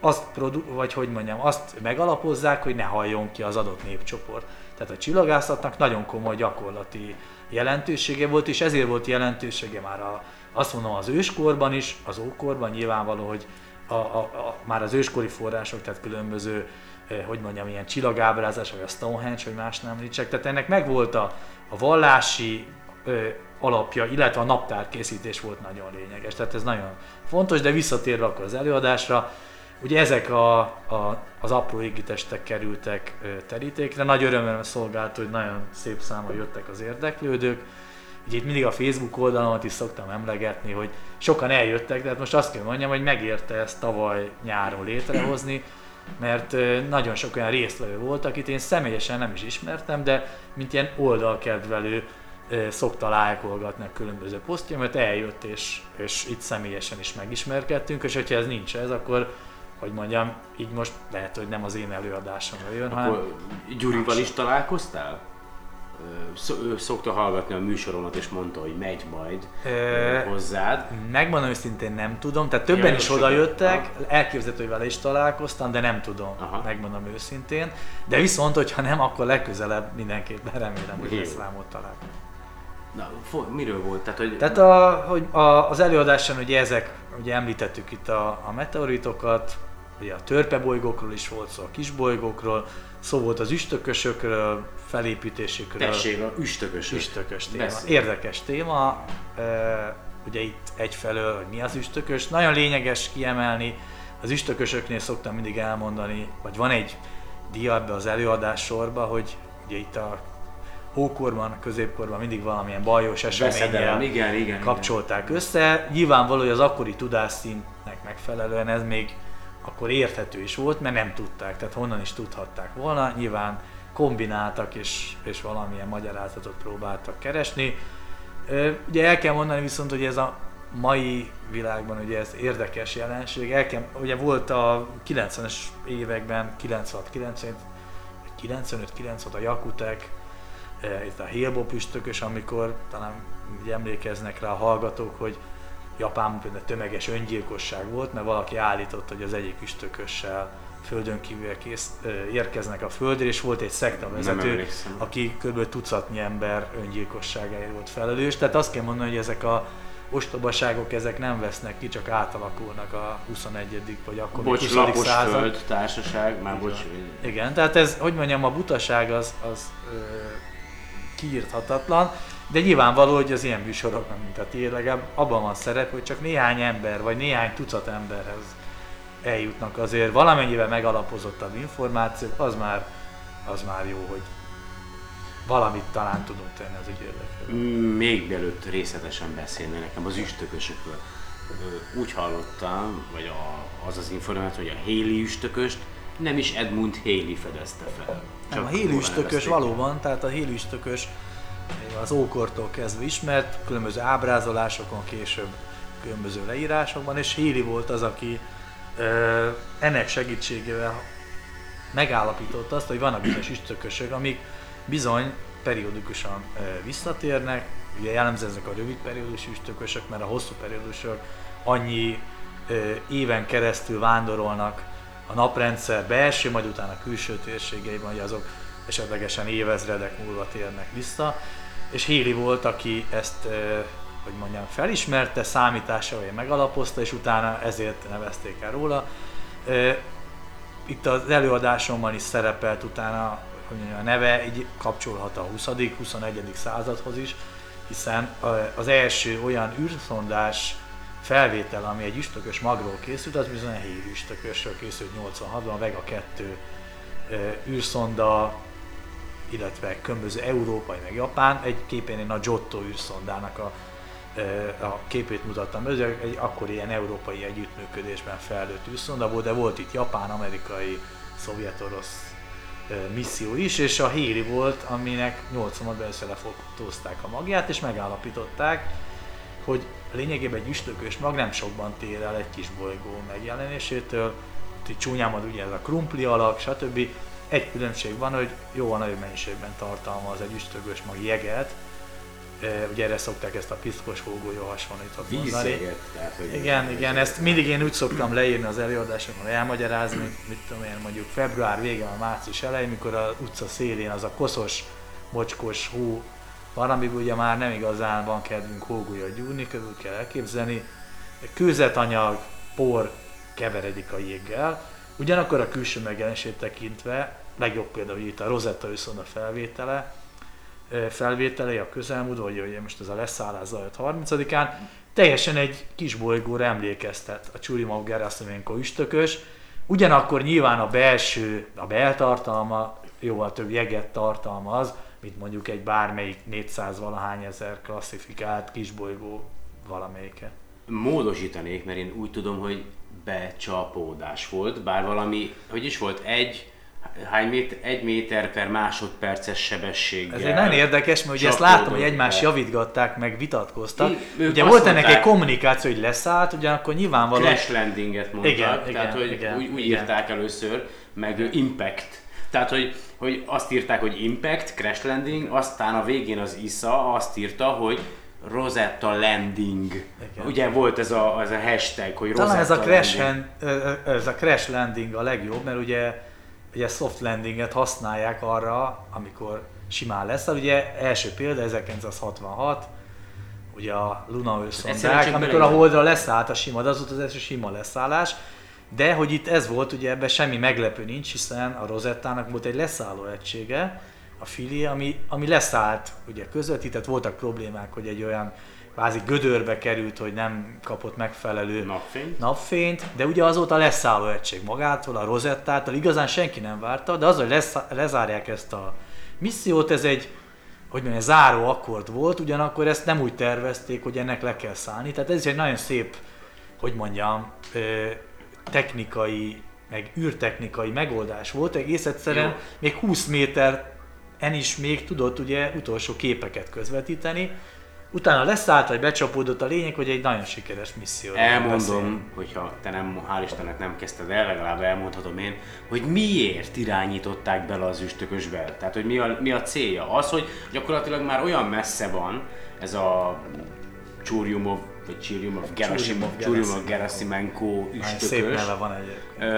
azt, produ- vagy hogy mondjam, azt megalapozzák, hogy ne halljon ki az adott népcsoport. Tehát a csillagászatnak nagyon komoly gyakorlati jelentősége volt, és ezért volt jelentősége már a, azt mondom az őskorban is, az ókorban nyilvánvaló, hogy a, a, a, már az őskori források, tehát különböző, eh, hogy mondjam, ilyen csillagábrázás, vagy a Stonehenge, hogy más nem említsek, tehát ennek megvolt a, a vallási ö, alapja, illetve a naptárkészítés volt nagyon lényeges. Tehát ez nagyon fontos, de visszatérve akkor az előadásra, ugye ezek a, a, az apró égitestek kerültek terítékre. Nagy örömmel szolgált, hogy nagyon szép számban jöttek az érdeklődők. Ugye itt mindig a Facebook oldalamat is szoktam emlegetni, hogy sokan eljöttek, de hát most azt kell mondjam, hogy megérte ezt tavaly nyáron létrehozni, mert nagyon sok olyan résztvevő volt, akit én személyesen nem is ismertem, de mint ilyen oldalkedvelő szokta lájkolgatni a különböző posztjaimat, eljött és, és itt személyesen is megismerkedtünk, és hogyha ez nincs ez, akkor hogy mondjam, így most lehet, hogy nem az én előadásomra jön, hanem Akkor Gyurival is találkoztál? Ő szokta hallgatni a műsoromat, és mondta, hogy megy majd Ö, hozzád. megmondom őszintén nem tudom, tehát többen Ja, is sokan. oda jöttek, elképzelhető, hogy vele is találkoztam, de nem tudom, Aha. megmondom őszintén. De viszont, hogyha nem, akkor legközelebb mindenképpen remélem, hogy lesz rám ott találkozni. Na, fo- miről volt? Tehát, hogy Tehát a, hogy a, az előadáson ugye ezek, ugye említettük itt a, a meteoritokat, ugye a törpebolygókról is volt szó, a kisbolygókról, szó volt az üstökösökről, felépítésükről. tessék, a üstökös. Üstökös téma. Beszélj. Érdekes téma. Ugye itt egyfelől, hogy mi az üstökös. Nagyon lényeges kiemelni, az üstökösöknél szoktam mindig elmondani, vagy van egy dia ebbe az előadás sorba, hogy ugye itt a hókorban, a középkorban mindig valamilyen bajos eseménnyel igen, igen, igen. kapcsolták össze. Nyilvánvaló, hogy az akkori tudásszintnek megfelelően ez még akkor érthető is volt, mert nem tudták, tehát honnan is tudhatták volna. Nyilván kombináltak és, és valamilyen magyarázatot próbáltak keresni. Ugye el kell mondani viszont, hogy ez a mai világban ugye ez érdekes jelenség. El kell, ugye volt a 90-es években, 96-90, 95-96 a Jakutek, itt a Hilbo püstökös, amikor talán emlékeznek rá a hallgatók, hogy Japánban például tömeges öngyilkosság volt, mert valaki állította, hogy az egyik üstökössel földön kívül érkeznek a földre, és volt egy szekta vezető, aki kb. tucatnyi ember öngyilkosságáért volt felelős. Tehát azt kell mondani, hogy ezek a ostobaságok ezek nem vesznek ki, csak átalakulnak a 21. vagy akkor Bocs, 20. lapos század. föld társaság, már bocs. Igen, tehát ez, hogy mondjam, a butaság az, az ö, kiírthatatlan, de nyilvánvaló, hogy az ilyen műsoroknak, mint a tiéd, legalább abban van szerep, hogy csak néhány ember, vagy néhány tucat emberhez eljutnak azért valamennyivel megalapozottabb információk, az már, az már jó, hogy valamit talán tudunk tenni az ügy érdekében. Még mielőtt részletesen beszélne nekem az üstökösökről, úgy hallottam, vagy a, az az információ, hogy a Haley üstököst nem is Edmund Haley fedezte fel. Nem, a hélüstökös nevezték. valóban, tehát a hélüstökös az ókortól kezdve ismert, különböző ábrázolásokon, később különböző leírásokban, és Héli volt az, aki ö, ennek segítségével megállapította azt, hogy vannak bizonyos üstökösök, amik bizony periódikusan ö, visszatérnek, ugye jellemző ezek a rövid periódus üstökösök, mert a hosszú periódusok annyi ö, éven keresztül vándorolnak a naprendszer belső, majd utána külső térségeiben, hogy azok esetlegesen évezredek múlva térnek vissza. És Héli volt, aki ezt hogy mondjam, felismerte, számításai megalapozta, és utána ezért nevezték el róla. Itt az előadásomban is szerepelt utána, hogy mondjam, a neve így kapcsolhat a 20 21 századhoz is, hiszen az első olyan űrszondás felvétel, ami egy üstökös magról készült, az bizony a hír üstökösről készült 86-ban, a Vega 2 ö, űrszonda, illetve különböző európai, meg japán, egy képén én a Giotto űrszondának a, a képét mutattam, ez egy akkori ilyen európai együttműködésben fejlődött űrszonda volt, de volt itt japán, amerikai, szovjet-orosz misszió is, és a Héri volt, aminek 80-ban először lefotózták a magját, és megállapították, hogy lényegében egy üstökös mag nem sokban tér el egy kis bolygó megjelenésétől, van ugye ez a krumpli alak, stb. Egy különbség van, hogy jóval nagyobb mennyiségben tartalmaz egy üstökös mag jeget, ugye erre szokták ezt a piszkos hógolyó hasonlított mondani. Vízjeget, tehát hogy... Igen, igen, ezt mindig én úgy szoktam leírni az előadásokon, elmagyarázni, mit tudom én, mondjuk február vége, a március elején, mikor a utca szélén az a koszos, mocskos hó van, amiből ugye már nem igazán van kedvünk hógolyót gyúrni, körül kell elképzelni. Kőzetanyag, por keveredik a jéggel, ugyanakkor a külső megjelenését tekintve, legjobb például itt a Rosetta a felvétele, felvételei a közelmúltban, hogy ugye most ez a leszállás zajlott 30-án, teljesen egy kis bolygóra emlékeztet a Churyumov Gerasimenko üstökös, ugyanakkor nyilván a belső, a beltartalma jóval több jeget tartalmaz, mint mondjuk egy bármelyik 400 valahány ezer klasszifikált kisbolygó valamelyike. Módosítanék, mert én úgy tudom, hogy becsapódás volt, bár valami, hogy is volt, egy, hány méter, egy méter per másodperces sebességgel. Ez egy nagyon érdekes, mert ugye ezt látom, hogy egymást javítgatták, meg vitatkoztak. I- ugye volt ennek egy mondták- kommunikáció, hogy leszállt, ugyanakkor nyilvánvalóan... Crash landinget mondtak, Igen, tehát igen, hogy igen, úgy, úgy igen. írták először, meg impact. Tehát, hogy, hogy azt írták, hogy impact, crash landing, aztán a végén az ISA azt írta, hogy Rosetta Landing. Igen. Ugye volt ez a, ez a hashtag, hogy Talán ez a, Rosetta crash Landing. hand, ez a crash landing a legjobb, mert ugye, ugye soft landinget használják arra, amikor simán lesz. Ugye első példa 1966, ugye a Luna csak amikor a. Holdra leszállt a sima, de az volt az első sima leszállás, de hogy itt ez volt, ugye ebben semmi meglepő nincs, hiszen a Rosettának volt egy leszálló egysége, a Fili, ami, ami leszállt, ugye közvetített, voltak problémák, hogy egy olyan kvázi gödörbe került, hogy nem kapott megfelelő Napfényt. napfényt, de ugye azóta leszálló egység magától, a Rosettától, igazán senki nem várta, de az, hogy lesz, lezárják ezt a missziót, ez egy hogy mondjam, záró akkord volt, ugyanakkor ezt nem úgy tervezték, hogy ennek le kell szállni. Tehát ez is egy nagyon szép, hogy mondjam, technikai, meg űrtechnikai megoldás volt. Egész egyszerűen Jó. még 20 méter en is még tudott ugye utolsó képeket közvetíteni. Utána leszállt, vagy becsapódott a lényeg, hogy egy nagyon sikeres misszió. Elmondom, hogyha te nem, hál' Istennek nem kezdted el, legalább elmondhatom én, hogy miért irányították bele az üstökösbe. Tehát, hogy mi a, mi a célja. Az, hogy gyakorlatilag már olyan messze van ez a Csúriumov, vagy Gerasimov, Csúriumov Gerasimenko Nagyon szép üstökös. neve van egyébként.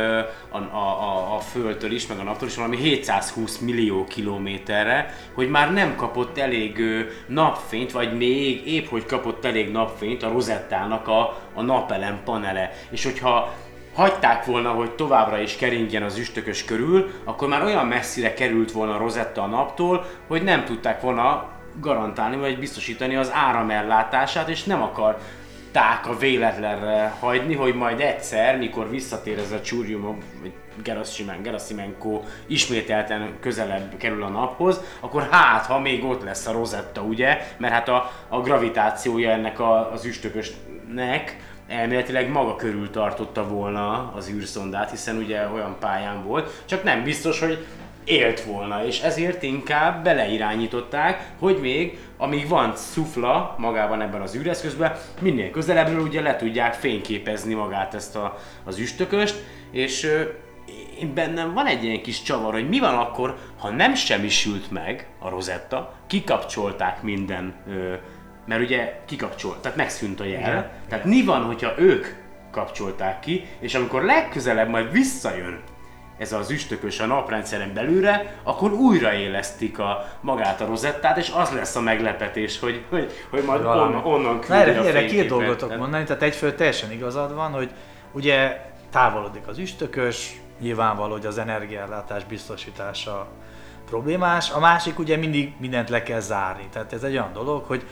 A, a, a, a Földtől is, meg a Naptól is valami 720 millió kilométerre, hogy már nem kapott elég napfényt, vagy még épp hogy kapott elég napfényt a Rosettának a, a napelem panele. És hogyha hagyták volna, hogy továbbra is keringjen az üstökös körül, akkor már olyan messzire került volna a Rosetta a naptól, hogy nem tudták volna garantálni, vagy biztosítani az áramellátását, és nem akar ták a véletlenre hagyni, hogy majd egyszer, mikor visszatér ez a Csúrium, vagy Gerasimen, Gerasimenko ismételten közelebb kerül a naphoz, akkor hát, ha még ott lesz a Rosetta, ugye? Mert hát a, a gravitációja ennek a, az üstökösnek elméletileg maga körül tartotta volna az űrszondát, hiszen ugye olyan pályán volt, csak nem biztos, hogy élt volna, és ezért inkább beleirányították, hogy még amíg van szufla magában ebben az űreszközben, minél közelebbről ugye le tudják fényképezni magát ezt a, az üstököst, és ö, bennem van egy ilyen kis csavar, hogy mi van akkor, ha nem semmisült meg a Rosetta, kikapcsolták minden, ö, mert ugye kikapcsolt, tehát megszűnt a jel. Igen. Tehát mi van, hogyha ők kapcsolták ki, és amikor legközelebb majd visszajön ez az üstökös a naprendszeren belülre, akkor újraélesztik a, magát a rozettát, és az lesz a meglepetés, hogy, hogy, hogy majd Valami. onnan, onnan Na, küldi erre, a erre két dolgot Tehát- mondani, tehát egyfelől teljesen igazad van, hogy ugye távolodik az üstökös, nyilvánvaló, hogy az energiállátás biztosítása problémás, a másik ugye mindig mindent le kell zárni, tehát ez egy olyan dolog, hogy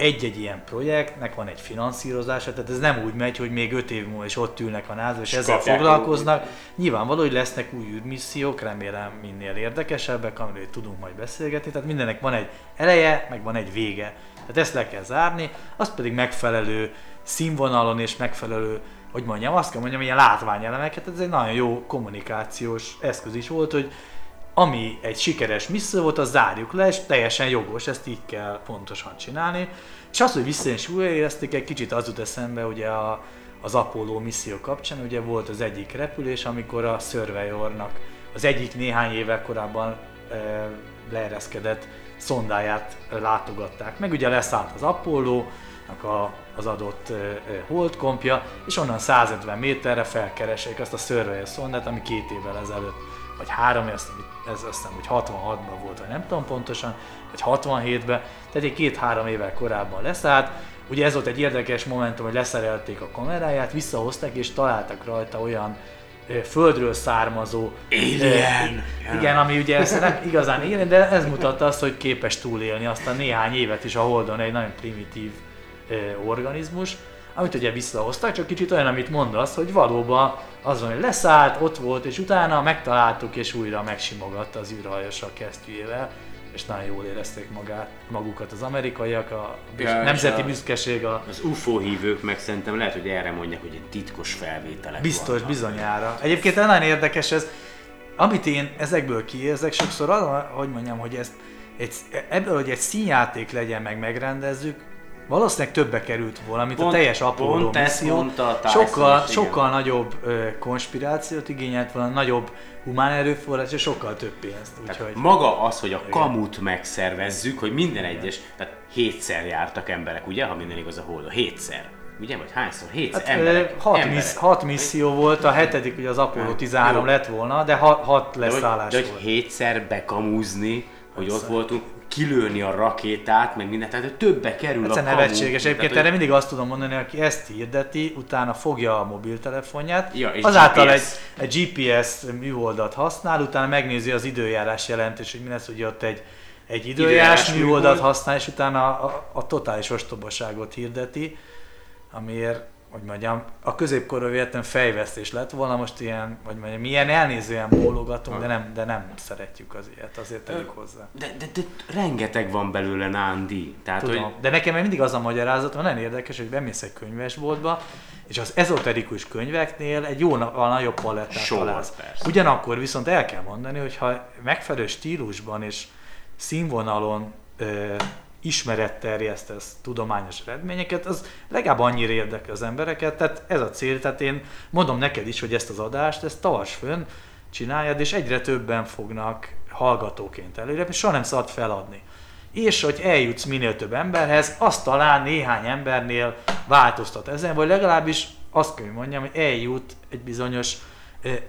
egy-egy ilyen projektnek van egy finanszírozása, tehát ez nem úgy megy, hogy még öt év múlva is ott ülnek a názó, és ezzel kapják foglalkoznak. Nyilvánvaló, hogy lesznek új űrmissziók, remélem minél érdekesebbek, amiről tudunk majd beszélgetni. Tehát mindennek van egy eleje, meg van egy vége. Tehát ezt le kell zárni, azt pedig megfelelő színvonalon és megfelelő, hogy mondjam, azt kell mondjam, ilyen látványelemeket, ez egy nagyon jó kommunikációs eszköz is volt, hogy ami egy sikeres misszió volt, az zárjuk le, és teljesen jogos, ezt így kell pontosan csinálni. És az, hogy vissza is újraérezték, egy kicsit az jut eszembe ugye a, az Apollo misszió kapcsán, ugye volt az egyik repülés, amikor a Surveyornak az egyik néhány évvel korábban e, leereszkedett szondáját látogatták meg. Ugye leszállt az Apollo, a, az adott holdkompja, és onnan 150 méterre felkeresik azt a Surveyor szondát, ami két évvel ezelőtt vagy három, ez, ez azt hiszem, hogy 66-ban volt, vagy nem tudom pontosan, vagy 67-ben, tehát egy két-három évvel korábban leszállt. Ugye ez volt egy érdekes momentum, hogy leszerelték a kameráját, visszahozták és találtak rajta olyan földről származó Alien! igen, ami ugye ezt nem igazán élén, de ez mutatta azt, hogy képes túlélni azt a néhány évet is a Holdon egy nagyon primitív organizmus, amit ugye visszahoztak, csak kicsit olyan, amit mondasz, hogy valóban az van, hogy leszállt, ott volt, és utána megtaláltuk, és újra megsimogatta az űrhajós a kesztyűjével, és nagyon jól érezték magát, magukat az amerikaiak, a Ja, nemzeti a- büszkeség, a Az UFO hívők meg szerintem lehet, hogy erre mondják, hogy egy titkos felvételek Biztos, vannak. bizonyára. Egyébként nagyon érdekes ez, amit én ezekből kiérzek, sokszor az, hogy mondjam, hogy ezt, egy, ebből, hogy egy színjáték legyen, meg megrendezzük, valószínűleg többe került volna, mint Pont- a teljes Apollo misszió. mondta a Sokkal, is, igen. sokkal nagyobb ö, konspirációt igényelt volna, nagyobb humán erőforrás, és sokkal több pénzt. Úgyhogy maga az, hogy a kamut megszervezzük, hogy minden egyes, tehát hétszer jártak emberek, ugye, ha minden igaz a holdon, hétszer. Ugye, vagy hányszor? Hétszer, Hát, emberek. hat, emberek. missz, hat misszió volt, a hetedik ugye az Apollo Hát, 13 jó. lett volna, de hat, hat De hogy, leszállás de hogy volt. hétszer bekamúzni, hogy ott voltunk, kilőni a rakétát, meg mindent, tehát többe kerül Ez a kamu. nevetséges. Egyébként Tehát, erre hogy- mindig azt tudom mondani, aki ezt hirdeti, utána fogja a mobiltelefonját, Ja, és azáltal egy, GPS. egy GPS műholdat használ, utána megnézi az időjárás jelentést, hogy mi lesz, hogy ott egy, egy időjárás Időjárás műholdat műhold. használ, és utána a, a, a totális ostobaságot hirdeti, amiért hogy mondjam, a középkorra véletlen fejvesztés lett volna, most ilyen, vagy mondjam, milyen elnézően bólogatunk, de nem, de nem szeretjük az ilyet, azért tegyük hozzá. De, de, de, rengeteg van belőle Nándi. Tehát, Tudom, hogy de nekem mindig az a magyarázat, hogy nagyon érdekes, hogy bemész egy könyvesboltba, és az ezoterikus könyveknél egy jó a nagyobb palettát Sor, találsz. persze. Ugyanakkor viszont el kell mondani, hogy ha megfelelő stílusban és színvonalon ö, ismerettel terjesztesz tudományos eredményeket, az legalább annyira érdekel az embereket, tehát ez a cél, tehát én mondom neked is, hogy ezt az adást, ezt tavas fönn, csináljad, és egyre többen fognak hallgatóként előre, soha nem szabad feladni. És hogy eljutsz minél több emberhez, az talán néhány embernél változtat ezen, vagy legalábbis azt kell, hogy mondjam, hogy eljut egy bizonyos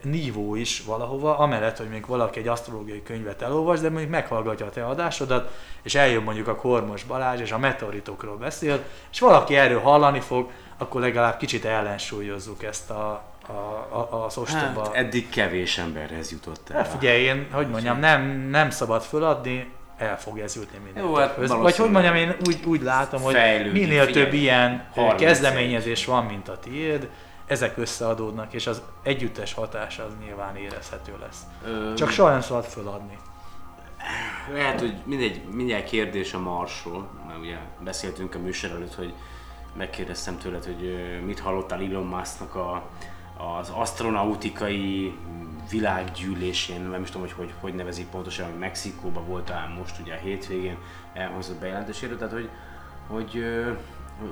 nívó is valahova, amellett, hogy még valaki egy asztrológiai könyvet elolvas, de mondjuk meghallgatja a te adásodat, és eljön mondjuk a Kormos Balázs, és a meteoritokról beszél, és valaki erről hallani fog, akkor legalább kicsit ellensúlyozzuk ezt a, a, a, az ostoba... hát, eddig kevés emberhez jutott el. Hát figyelj, én, hogy mondjam, nem, nem szabad föladni, el fog ez jutni hát Vagy hogy mondjam, én úgy, úgy látom, hogy minél több ilyen 31. kezdeményezés van, mint a tiéd, ezek összeadódnak, és az együttes hatás az nyilván érezhető lesz. Ö, Csak soha nem szabad föladni. Lehet, hogy mindegy, mindjárt kérdés a Marsról, mert ugye beszéltünk a műsor előtt, hogy megkérdeztem tőled, hogy mit hallottál Elon Musknak a, az astronautikai világgyűlésén, nem is tudom, hogy hogy, hogy nevezik pontosan, hogy Mexikóban volt talán most ugye a hétvégén elhozott bejelentéséről, tehát hogy, hogy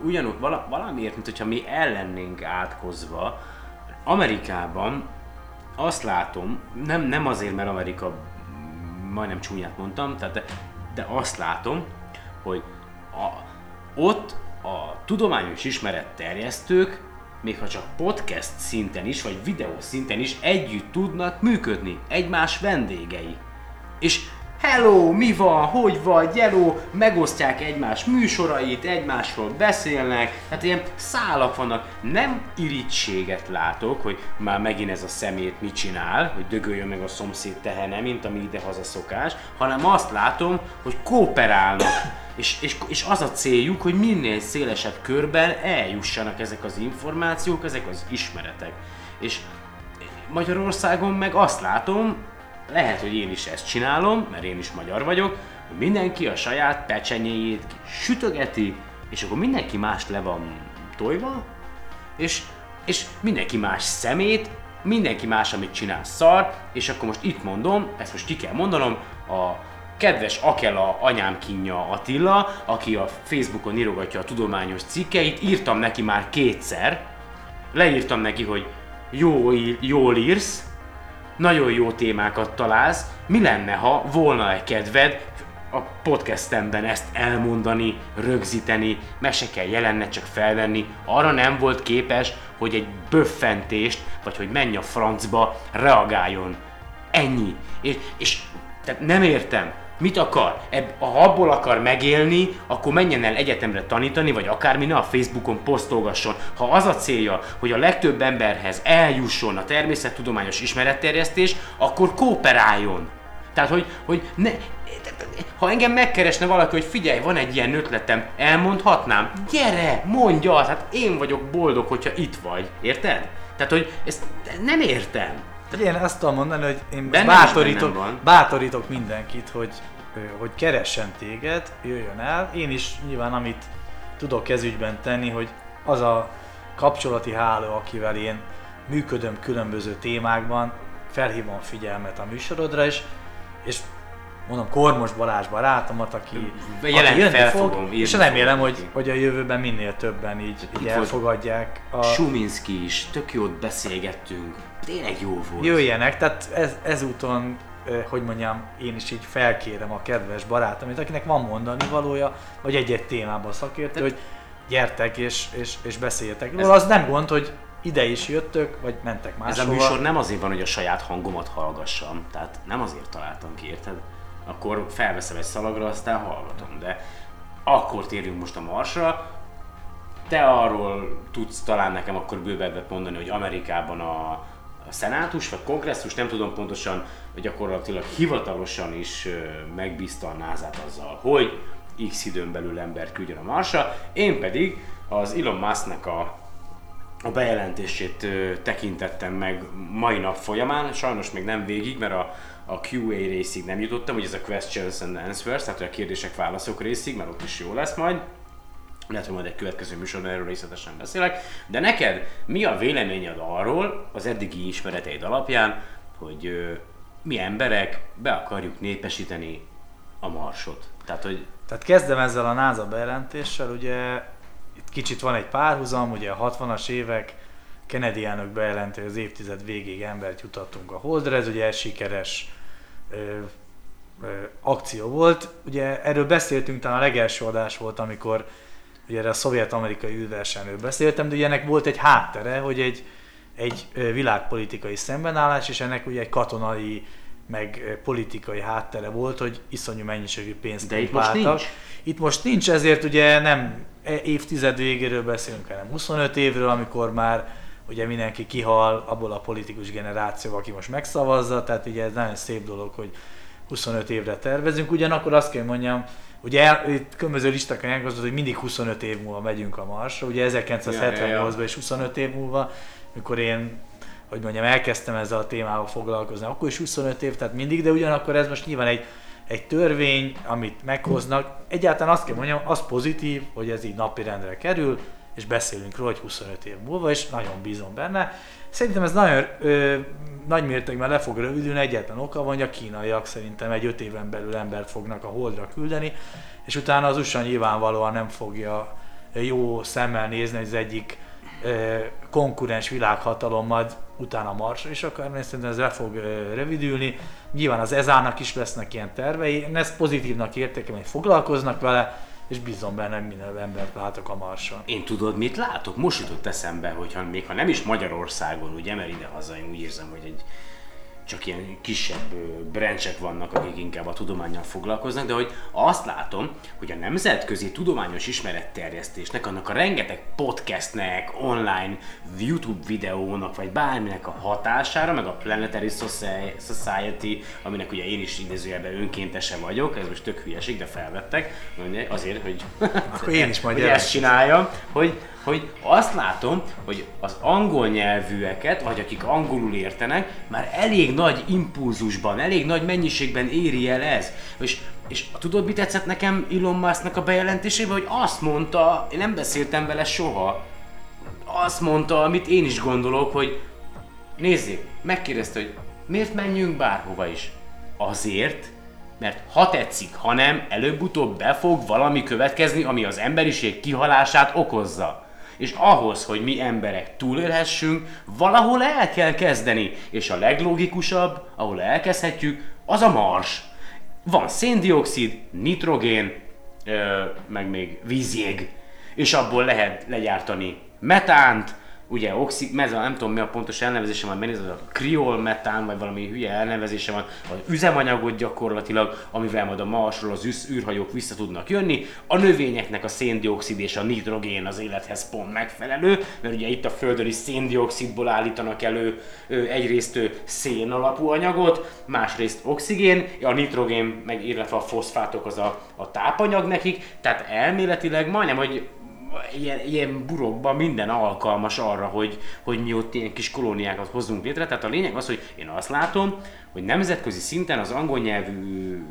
ugyanúgy vala, valamiért, mint hogyha mi ellennénk átkozva, Amerikában azt látom, nem, nem azért, mert Amerika majdnem csúnyát mondtam, tehát de, de azt látom, hogy a, ott a tudományos ismeretterjesztők még ha csak podcast szinten is, vagy videó szinten is együtt tudnak működni, egymás vendégei. És hello, mi van, hogy vagy, hello, megosztják egymás műsorait, egymásról beszélnek, hát ilyen szálak vannak. Nem irítséget látok, hogy már megint ez a szemét mit csinál, hogy dögöljön meg a szomszéd tehene, mint ami ide-haza szokás, hanem azt látom, hogy kooperálnak. És, és, és az a céljuk, hogy minél szélesebb körben eljussanak ezek az információk, ezek az ismeretek. És Magyarországon meg azt látom, lehet, hogy én is ezt csinálom, mert én is magyar vagyok, hogy mindenki a saját pecsenyéjét sütögeti, és akkor mindenki más le van tojva, és, és mindenki más szemét, mindenki más, amit csinál szar, és akkor most itt mondom, ezt most ki kell mondanom, a kedves Akela anyám kínja Attila, aki a Facebookon írogatja a tudományos cikkeit, írtam neki már kétszer, leírtam neki, hogy jó, jól írsz, nagyon jó témákat találsz, mi lenne, ha volna egy kedved a podcastemben ezt elmondani, rögzíteni, meg se kell jelenne, csak felvenni, arra nem volt képes, hogy egy böffentést, vagy hogy menj a francba, reagáljon. Ennyi. És, és tehát nem értem. Mit akar? Ebb, ha abból akar megélni, akkor menjen el egyetemre tanítani, vagy akármi, ne a Facebookon posztolgasson. Ha az a célja, hogy a legtöbb emberhez eljusson a természettudományos ismeretterjesztés, akkor kooperáljon. Tehát, hogy, hogy ne, ha engem megkeresne valaki, hogy figyelj, van egy ilyen ötletem, elmondhatnám? Gyere, mondja, hát én vagyok boldog, hogyha itt vagy. Érted? Tehát, hogy ezt nem értem. Én azt tudom mondani, hogy én Bennem bátorítok, bátorítok mindenkit, hogy, hogy keressen téged, jöjjön el. Én is nyilván amit tudok kezügyben tenni, hogy az a kapcsolati háló, akivel én működöm különböző témákban, felhívom a figyelmet a műsorodra, és, és mondom, Kormos Balázs barátomat, aki, aki jönni fog, és remélem, hogy, hogy a jövőben minél többen így, így elfogadják. A, Suminski is, tök jót beszélgettünk. Tényleg jó volt. jöjjenek, tehát ez, ezúton, hogy mondjam, én is így felkérem a kedves barátomit, akinek van mondani valója, vagy egy-egy témában szakértő, hogy gyertek és, és, és beszéljetek róla. Az nem gond, hogy ide is jöttök, vagy mentek Ez a máshova. műsor nem azért van, hogy a saját hangomat hallgassam, tehát nem azért találtam ki, érted? Akkor felveszem egy szalagra, aztán hallgatom, de akkor térjünk most a Marsra. Te arról tudsz talán nekem akkor bővebbet mondani, hogy Amerikában a, a szenátus vagy kongresszus, nem tudom pontosan, hogy gyakorlatilag hivatalosan is megbízta a nasa azzal, hogy x időn belül embert küldjön a Marsra, én pedig az Elon Musknak a a bejelentését tekintettem meg mai nap folyamán, sajnos még nem végig, mert a, a QA részig nem jutottam, hogy ez a questions and answers, tehát a kérdések válaszok részig, mert ott is jó lesz majd. Lehet, hogy majd egy következő műsorban erről részletesen beszélek. De neked mi a véleményed arról, az eddigi ismereteid alapján, hogy ö, mi emberek be akarjuk népesíteni a Marsot? Tehát, hogy Tehát kezdem ezzel a NASA bejelentéssel, ugye itt kicsit van egy párhuzam, ugye a 60-as évek Kennedy elnök bejelenti, hogy az évtized végéig embert jutattunk a Holdra, ez ugye sikeres ö, ö, akció volt. Ugye erről beszéltünk, talán a legelső adás volt, amikor ugye erre a szovjet-amerikai űrversenyről beszéltem, de ugye ennek volt egy háttere, hogy egy, egy világpolitikai szembenállás, és ennek ugye egy katonai meg politikai háttere volt, hogy iszonyú mennyiségű pénzt De itt most nincs. Itt most nincs, ezért ugye nem e- évtized végéről beszélünk, hanem 25 évről, amikor már ugye mindenki kihal abból a politikus generációból, aki most megszavazza, tehát ugye ez nagyon szép dolog, hogy 25 évre tervezünk. Ugyanakkor azt kell mondjam, ugye el, itt különböző listákon elgondolod, hogy mindig 25 év múlva megyünk a Marsra, ugye 1978-ban és 25 év múlva, mikor én hogy mondjam, elkezdtem ezzel a témával foglalkozni, akkor is 25 év, tehát mindig, de ugyanakkor ez most nyilván egy, egy törvény, amit meghoznak. Egyáltalán azt kell mondjam, az pozitív, hogy ez így napirendre kerül, és beszélünk róla, hogy 25 év múlva, és nagyon bízom benne. Szerintem ez nagyon ö, nagy mértékben le fog rövidülni, egyetlen oka van, hogy a kínaiak szerintem egy 5 éven belül embert fognak a holdra küldeni, és utána az USA nyilvánvalóan nem fogja jó szemmel nézni, hogy az egyik ö, konkurens világhatalom majd utána Marsra is akar menni, szerintem ez le fog ö, rövidülni. Nyilván az EZA-nak is lesznek ilyen tervei, én ezt pozitívnak értékelem, hogy foglalkoznak vele, és bízom benne, minél embert látok a Marson. Én tudod, mit látok? Most jutott eszembe, hogy ha, még ha nem is Magyarországon, ugye, mert ide-haza én úgy érzem, hogy egy csak ilyen kisebb branchek vannak, akik inkább a tudományjal foglalkoznak, de hogy azt látom, hogy a nemzetközi tudományos ismeretterjesztésnek, annak a rengeteg podcastnek, online YouTube videónak, vagy bárminek a hatására, meg a Planetary Soci- Society, aminek ugye én is idézőjelben önkéntese vagyok, ez most tök hülyeség, de felvettek, azért, hogy, Akkor én is majd hogy ezt csináljam, hogy, hogy azt látom, hogy az angol nyelvűeket, vagy akik angolul értenek, már elég nagy impulzusban, elég nagy mennyiségben éri el ez. És, és tudod, mi tetszett nekem Elon Musknak a bejelentésében, hogy azt mondta, én nem beszéltem vele soha, azt mondta, amit én is gondolok, hogy nézzék, megkérdezte, hogy miért menjünk bárhova is. Azért, mert ha tetszik, ha nem, előbb-utóbb be fog valami következni, ami az emberiség kihalását okozza. És ahhoz, hogy mi emberek túlélhessünk, valahol el kell kezdeni. És a leglogikusabb, ahol elkezdhetjük, az a mars. Van széndiokszid, nitrogén, ö, meg még vízjég, és abból lehet legyártani metánt, ugye oxi, ez a, nem tudom mi a pontos elnevezése van, ez a kriol metán, vagy valami hülye elnevezése van, az üzemanyagot gyakorlatilag, amivel majd a Marsról az üsz, űrhajók vissza tudnak jönni. A növényeknek a széndiokszid és a nitrogén az élethez pont megfelelő, mert ugye itt a Földön is széndiokszidból állítanak elő egyrészt szén alapú anyagot, másrészt oxigén, a nitrogén, meg illetve a foszfátok az a, a tápanyag nekik, tehát elméletileg majdnem, hogy ilyen, ilyen burokban minden alkalmas arra, hogy, hogy mi ott ilyen kis kolóniákat hozzunk létre. Tehát a lényeg az, hogy én azt látom, hogy nemzetközi szinten az angol nyelvű,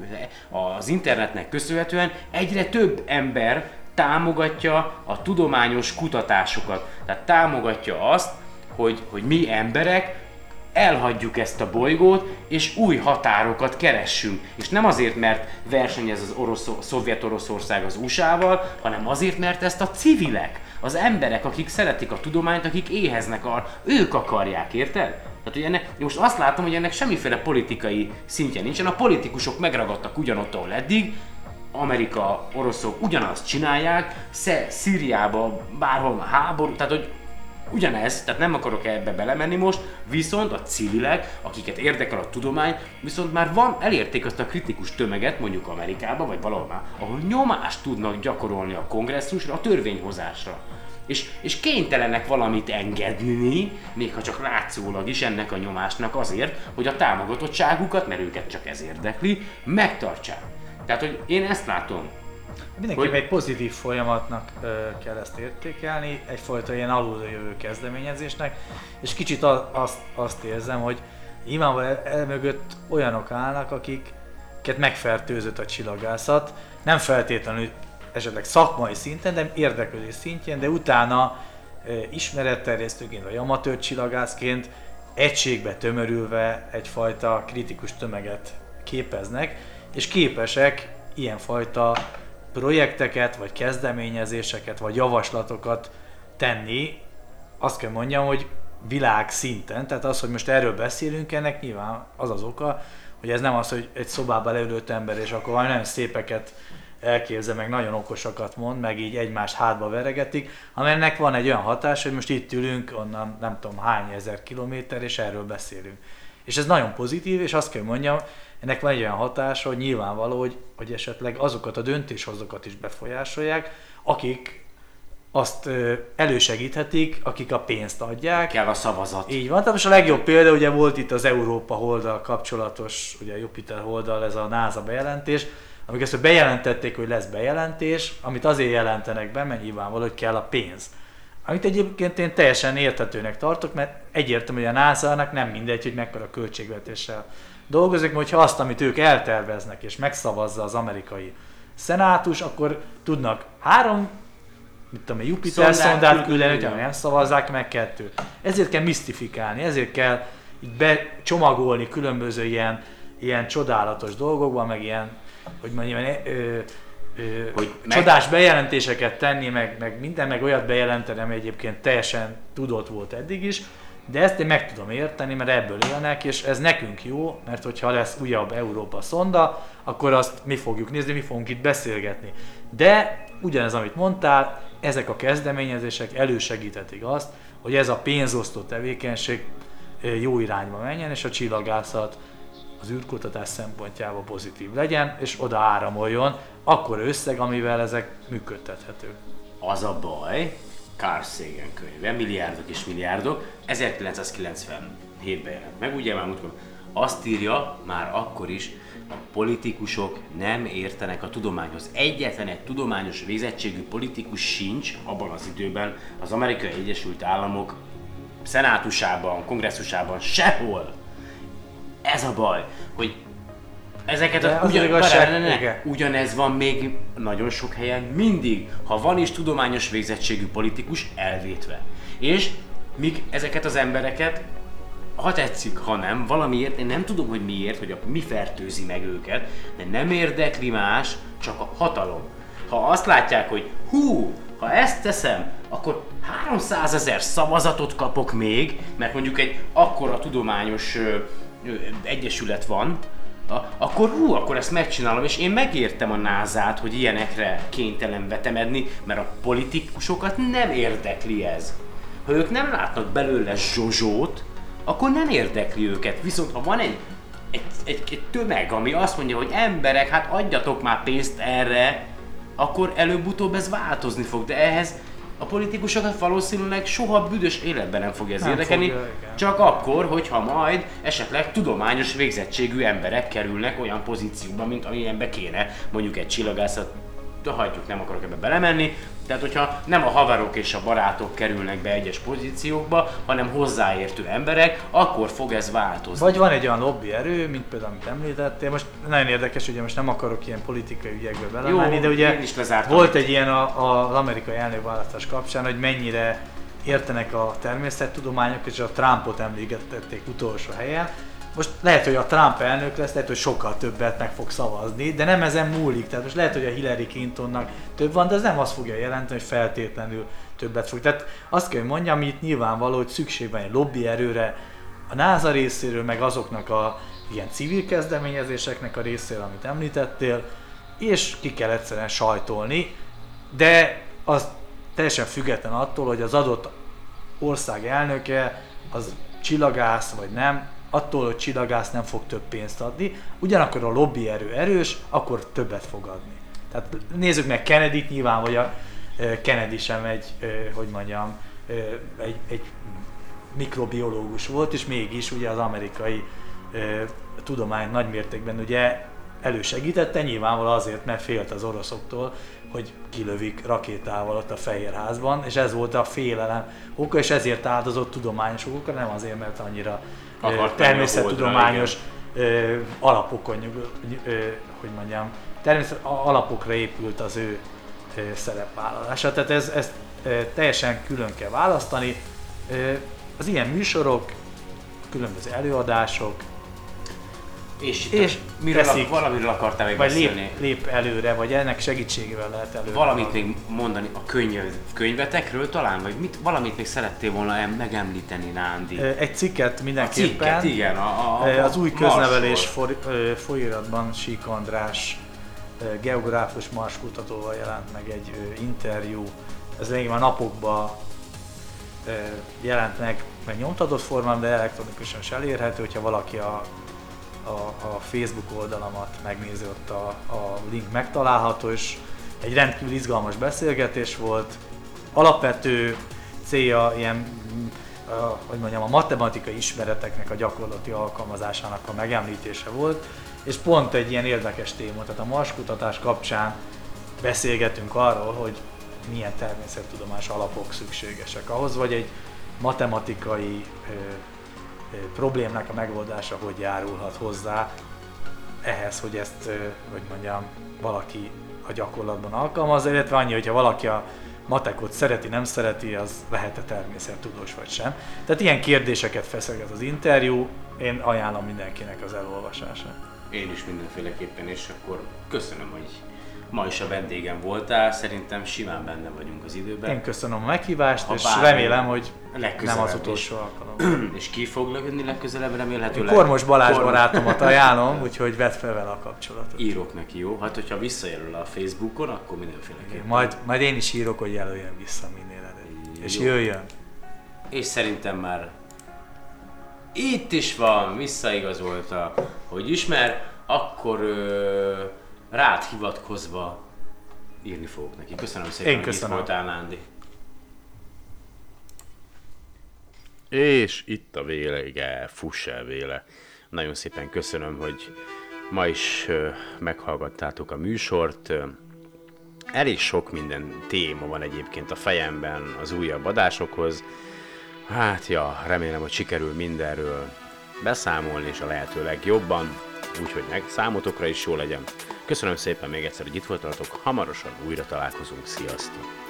az internetnek köszönhetően egyre több ember támogatja a tudományos kutatásokat. Tehát támogatja azt, hogy, hogy mi emberek elhagyjuk ezt a bolygót, és új határokat keressünk. És nem azért, mert versenyez az orosz, Szovjet-Oroszország az USA-val, hanem azért, mert ezt a civilek, az emberek, akik szeretik a tudományt, akik éheznek arra, ők akarják, érted? Tehát, hogy ennek, most azt látom, hogy ennek semmiféle politikai szintje nincsen. A politikusok megragadtak ugyanott, ahol eddig, Amerika, oroszok ugyanazt csinálják, Sze- Szíriába, bárhol háború, tehát hogy ugyanez, tehát nem akarok ebbe belemenni most, viszont a civilek, akiket érdekel a tudomány, viszont már van, elérték azt a kritikus tömeget, mondjuk Amerikába, vagy valahol már, ahol nyomást tudnak gyakorolni a kongresszusra, a törvényhozásra. És, és kénytelenek valamit engedni, még ha csak látszólag is ennek a nyomásnak azért, hogy a támogatottságukat, mert őket csak ez érdekli, megtartsák. Tehát, hogy én ezt látom. Mindenképpen Hogy- egy pozitív folyamatnak ö, kell ezt értékelni, egyfajta ilyen aluljövő kezdeményezésnek, és kicsit a, azt, azt érzem, hogy nyilvánvalóan el, el mögött olyanok állnak, akiket megfertőzött a csillagászat, nem feltétlenül esetleg szakmai szinten, de érdeklődés szintjén, de utána ö, ismeretterjesztőként vagy amatőr csillagászként egységbe tömörülve egyfajta kritikus tömeget képeznek, és képesek ilyenfajta projekteket, vagy kezdeményezéseket, vagy javaslatokat tenni, azt kell mondjam, hogy világ szinten, tehát az, hogy most erről beszélünk, ennek nyilván az az oka, hogy ez nem az, hogy egy szobában leülött ember, és akkor valami nagyon szépeket elképzel, meg nagyon okosakat mond, meg így egymást hátba veregetik, hanem ennek van egy olyan hatás, hogy most itt ülünk, onnan nem tudom hány ezer kilométer, és erről beszélünk. És ez nagyon pozitív, és azt kell mondjam, ennek van egy olyan hatása, hogy nyilvánvaló, hogy, hogy esetleg azokat a döntéshozókat is befolyásolják, akik azt elősegíthetik, akik a pénzt adják. Kell a szavazat. Így van, tehát most a legjobb példa ugye volt itt az Európa holdal kapcsolatos, ugye Jupiter holdal ez a NASA bejelentés, amikor ezt bejelentették, hogy lesz bejelentés, amit azért jelentenek be, mert nyilvánvaló, hogy kell a pénz. Amit egyébként én teljesen érthetőnek tartok, mert egyértelmű, hogy a NASA-nak nem mindegy, hogy mekkora költségvetéssel dolgozik, mert ha azt, amit ők elterveznek és megszavazza az amerikai szenátus, akkor tudnak három mit tudom, Jupiter Szondát küldeni, hogyha nem szavazzák meg kettő. Ezért kell misztifikálni, ezért kell így becsomagolni különböző ilyen, ilyen csodálatos dolgokban, meg ilyen, hogy mondjam, ö, ö, Hogy hogy meg- csodás bejelentéseket tenni, meg, meg minden, meg olyat bejelenteni, ami egyébként teljesen tudott volt eddig is, de ezt én meg tudom érteni, mert ebből élnek, és ez nekünk jó, mert hogyha lesz újabb Európa szonda, akkor azt mi fogjuk nézni, mi fogunk itt beszélgetni. De ugyanez, amit mondtál, ezek a kezdeményezések elősegíthetik azt, hogy ez a pénzosztó tevékenység ö, jó irányba menjen, és a csillagászat az űrkutatás szempontjából pozitív legyen, és oda áramoljon akkor összeg, amivel ezek működtethetők. Az a baj, Carl Sagan könyve, milliárdok és milliárdok, 1997-ben jelent meg, ugye már múltkor azt írja már akkor is, a politikusok nem értenek a tudományhoz. Egyetlen egy tudományos végzettségű politikus sincs abban az időben az Amerikai Egyesült Államok szenátusában, kongresszusában, sehol. Ez a baj, hogy ezeket De a, az ugyan, igazság- ne, ne, igen. ugyanez van még nagyon sok helyen mindig, ha van is tudományos végzettségű politikus, elvétve. És míg ezeket az embereket, ha tetszik, ha nem, valamiért, én nem tudom, hogy miért, hogy akkor mi fertőzi meg őket, de nem érdekli más, csak a hatalom. Ha azt látják, hogy hú, ha ezt teszem, akkor 300 ezer szavazatot kapok még, mert mondjuk egy akkora tudományos ö, ö, egyesület van, akkor hú, akkor ezt megcsinálom, és én megértem a názát, hogy ilyenekre kénytelen vetemedni, mert a politikusokat nem érdekli ez. Ha ők nem látnak belőle zsozsót, akkor nem érdekli őket. Viszont ha van egy, egy, egy, egy tömeg, ami azt mondja, hogy emberek, hát adjatok már pénzt erre, akkor előbb-utóbb ez változni fog, de ehhez a politikusokat valószínűleg soha büdös életben nem fogja ez Nem érdekelni, fogja, csak akkor, hogyha majd esetleg tudományos végzettségű emberek kerülnek olyan pozícióba, mint amilyenbe kéne, mondjuk egy csillagászat, de hagyjuk, nem akarok ebbe belemenni, tehát hogyha nem a haverok és a barátok kerülnek be egyes pozíciókba, hanem hozzáértő emberek, akkor fog ez változni. Vagy van egy olyan lobby erő, mint például amit említettél, most nagyon érdekes, ugye most nem akarok ilyen politikai ügyekbe belemenni, de ugye is volt egy ilyen a, a, az amerikai elnökválasztás kapcsán, hogy mennyire értenek a természettudományok, és a Trumpot emlékeztették utolsó helyen. Most lehet, hogy a Trump elnök lesz, lehet, hogy sokkal többet meg fog szavazni, de nem ezen múlik. Tehát most lehet, hogy a Hillary Clintonnak több van, de ez nem azt fogja jelenteni, hogy feltétlenül többet fog. Tehát azt kell, hogy mondjam, itt nyilvánvaló, hogy szükség van egy lobby erőre, a NASA részéről, meg azoknak a ilyen civil kezdeményezéseknek a részéről, amit említettél, és ki kell egyszerűen sajtolni, de az teljesen független attól, hogy az adott ország elnöke az csillagász vagy nem, attól, hogy csillagász nem fog több pénzt adni, ugyanakkor a lobby erő erős, akkor többet fog adni. Tehát nézzük meg Kennedy-t, nyilván, hogy a Kennedy sem egy, hogy mondjam, egy, egy mikrobiológus volt, és mégis ugye az amerikai tudomány nagymértékben ugye elősegítette, nyilvánvalóan azért, mert félt az oroszoktól, hogy kilövik rakétával ott a Fehérházban, és ez volt a félelem oka, és ezért áldozott tudományos okokra, nem azért, mert annyira Akart természettudományos ö, alapokon, hogy mondjam, természet alapokra épült az ő szerepvállalása. Tehát ez, ezt teljesen külön kell választani. Az ilyen műsorok, különböző előadások, És, És miről, teszik. ak- valamiről akartál még vagy beszélni. lép, lép előre, vagy ennek segítségével lehet előre. Valamit még mondani a könyv, könyvetekről talán, vagy mit, valamit még szerettél volna em- megemlíteni, Nándi? Egy cikket A mindenképpen. cikket, igen, a, a, a Az új köznevelés for, folyóiratban Sík András geográfus marskutatóval jelent meg egy interjú. Ez lényegében napokban ö, jelent meg, meg nyomtatott formában, de elektronikusan is elérhető, hogyha valaki a, a, a Facebook oldalamat megnézi, ott a, a link megtalálható, és egy rendkívül izgalmas beszélgetés volt. Alapvető célja ilyen, mm, hogy mondjam, a matematikai ismereteknek a gyakorlati alkalmazásának a megemlítése volt, és pont egy ilyen érdekes téma, tehát a marskutatás kapcsán beszélgetünk arról, hogy milyen természettudomás alapok szükségesek ahhoz, vagy egy matematikai ö, ö, problémák a megoldása hogy járulhat hozzá ehhez, hogy ezt, ö, hogy mondjam, valaki a gyakorlatban alkalmazza, illetve annyi, hogyha valaki a matekot szereti, nem szereti, az lehet-e természettudós vagy sem. Tehát ilyen kérdéseket feszeget az interjú, én ajánlom mindenkinek az elolvasását. Én is mindenféleképpen, és akkor köszönöm, hogy ma is a vendégem voltál, szerintem simán benne vagyunk az időben. Én köszönöm a meghívást, Ha és remélem, hogy nem az is. utolsó alkalom. És ki fog jönni legközelebb remélhetőleg? Kormos Balázs Kormos- barátomat ajánlom, úgyhogy vedd fel vele a kapcsolatot. Írok neki, jó? Hát, hogyha visszajelöl a Facebookon, akkor mindenféleképpen. Majd, majd én is írok, hogy jelöljen vissza minél előbb. És jöjjön. És szerintem már itt is van, visszaigazolta, hogy ismer, akkor ö, rád hivatkozva írni fogok neki. Köszönöm szépen, Én hogy itt köszönöm. voltál, Nándi. És itt a vége, fuss el véle. Nagyon szépen köszönöm, hogy ma is ö, meghallgattátok a műsort. Elég sok minden téma van egyébként a fejemben az újabb adásokhoz. Hát ja, remélem, hogy sikerül mindenről beszámolni, és a lehető legjobban, úgyhogy meg számotokra is jó legyen. Köszönöm szépen még egyszer, hogy itt voltatok, hamarosan újra találkozunk, sziasztok!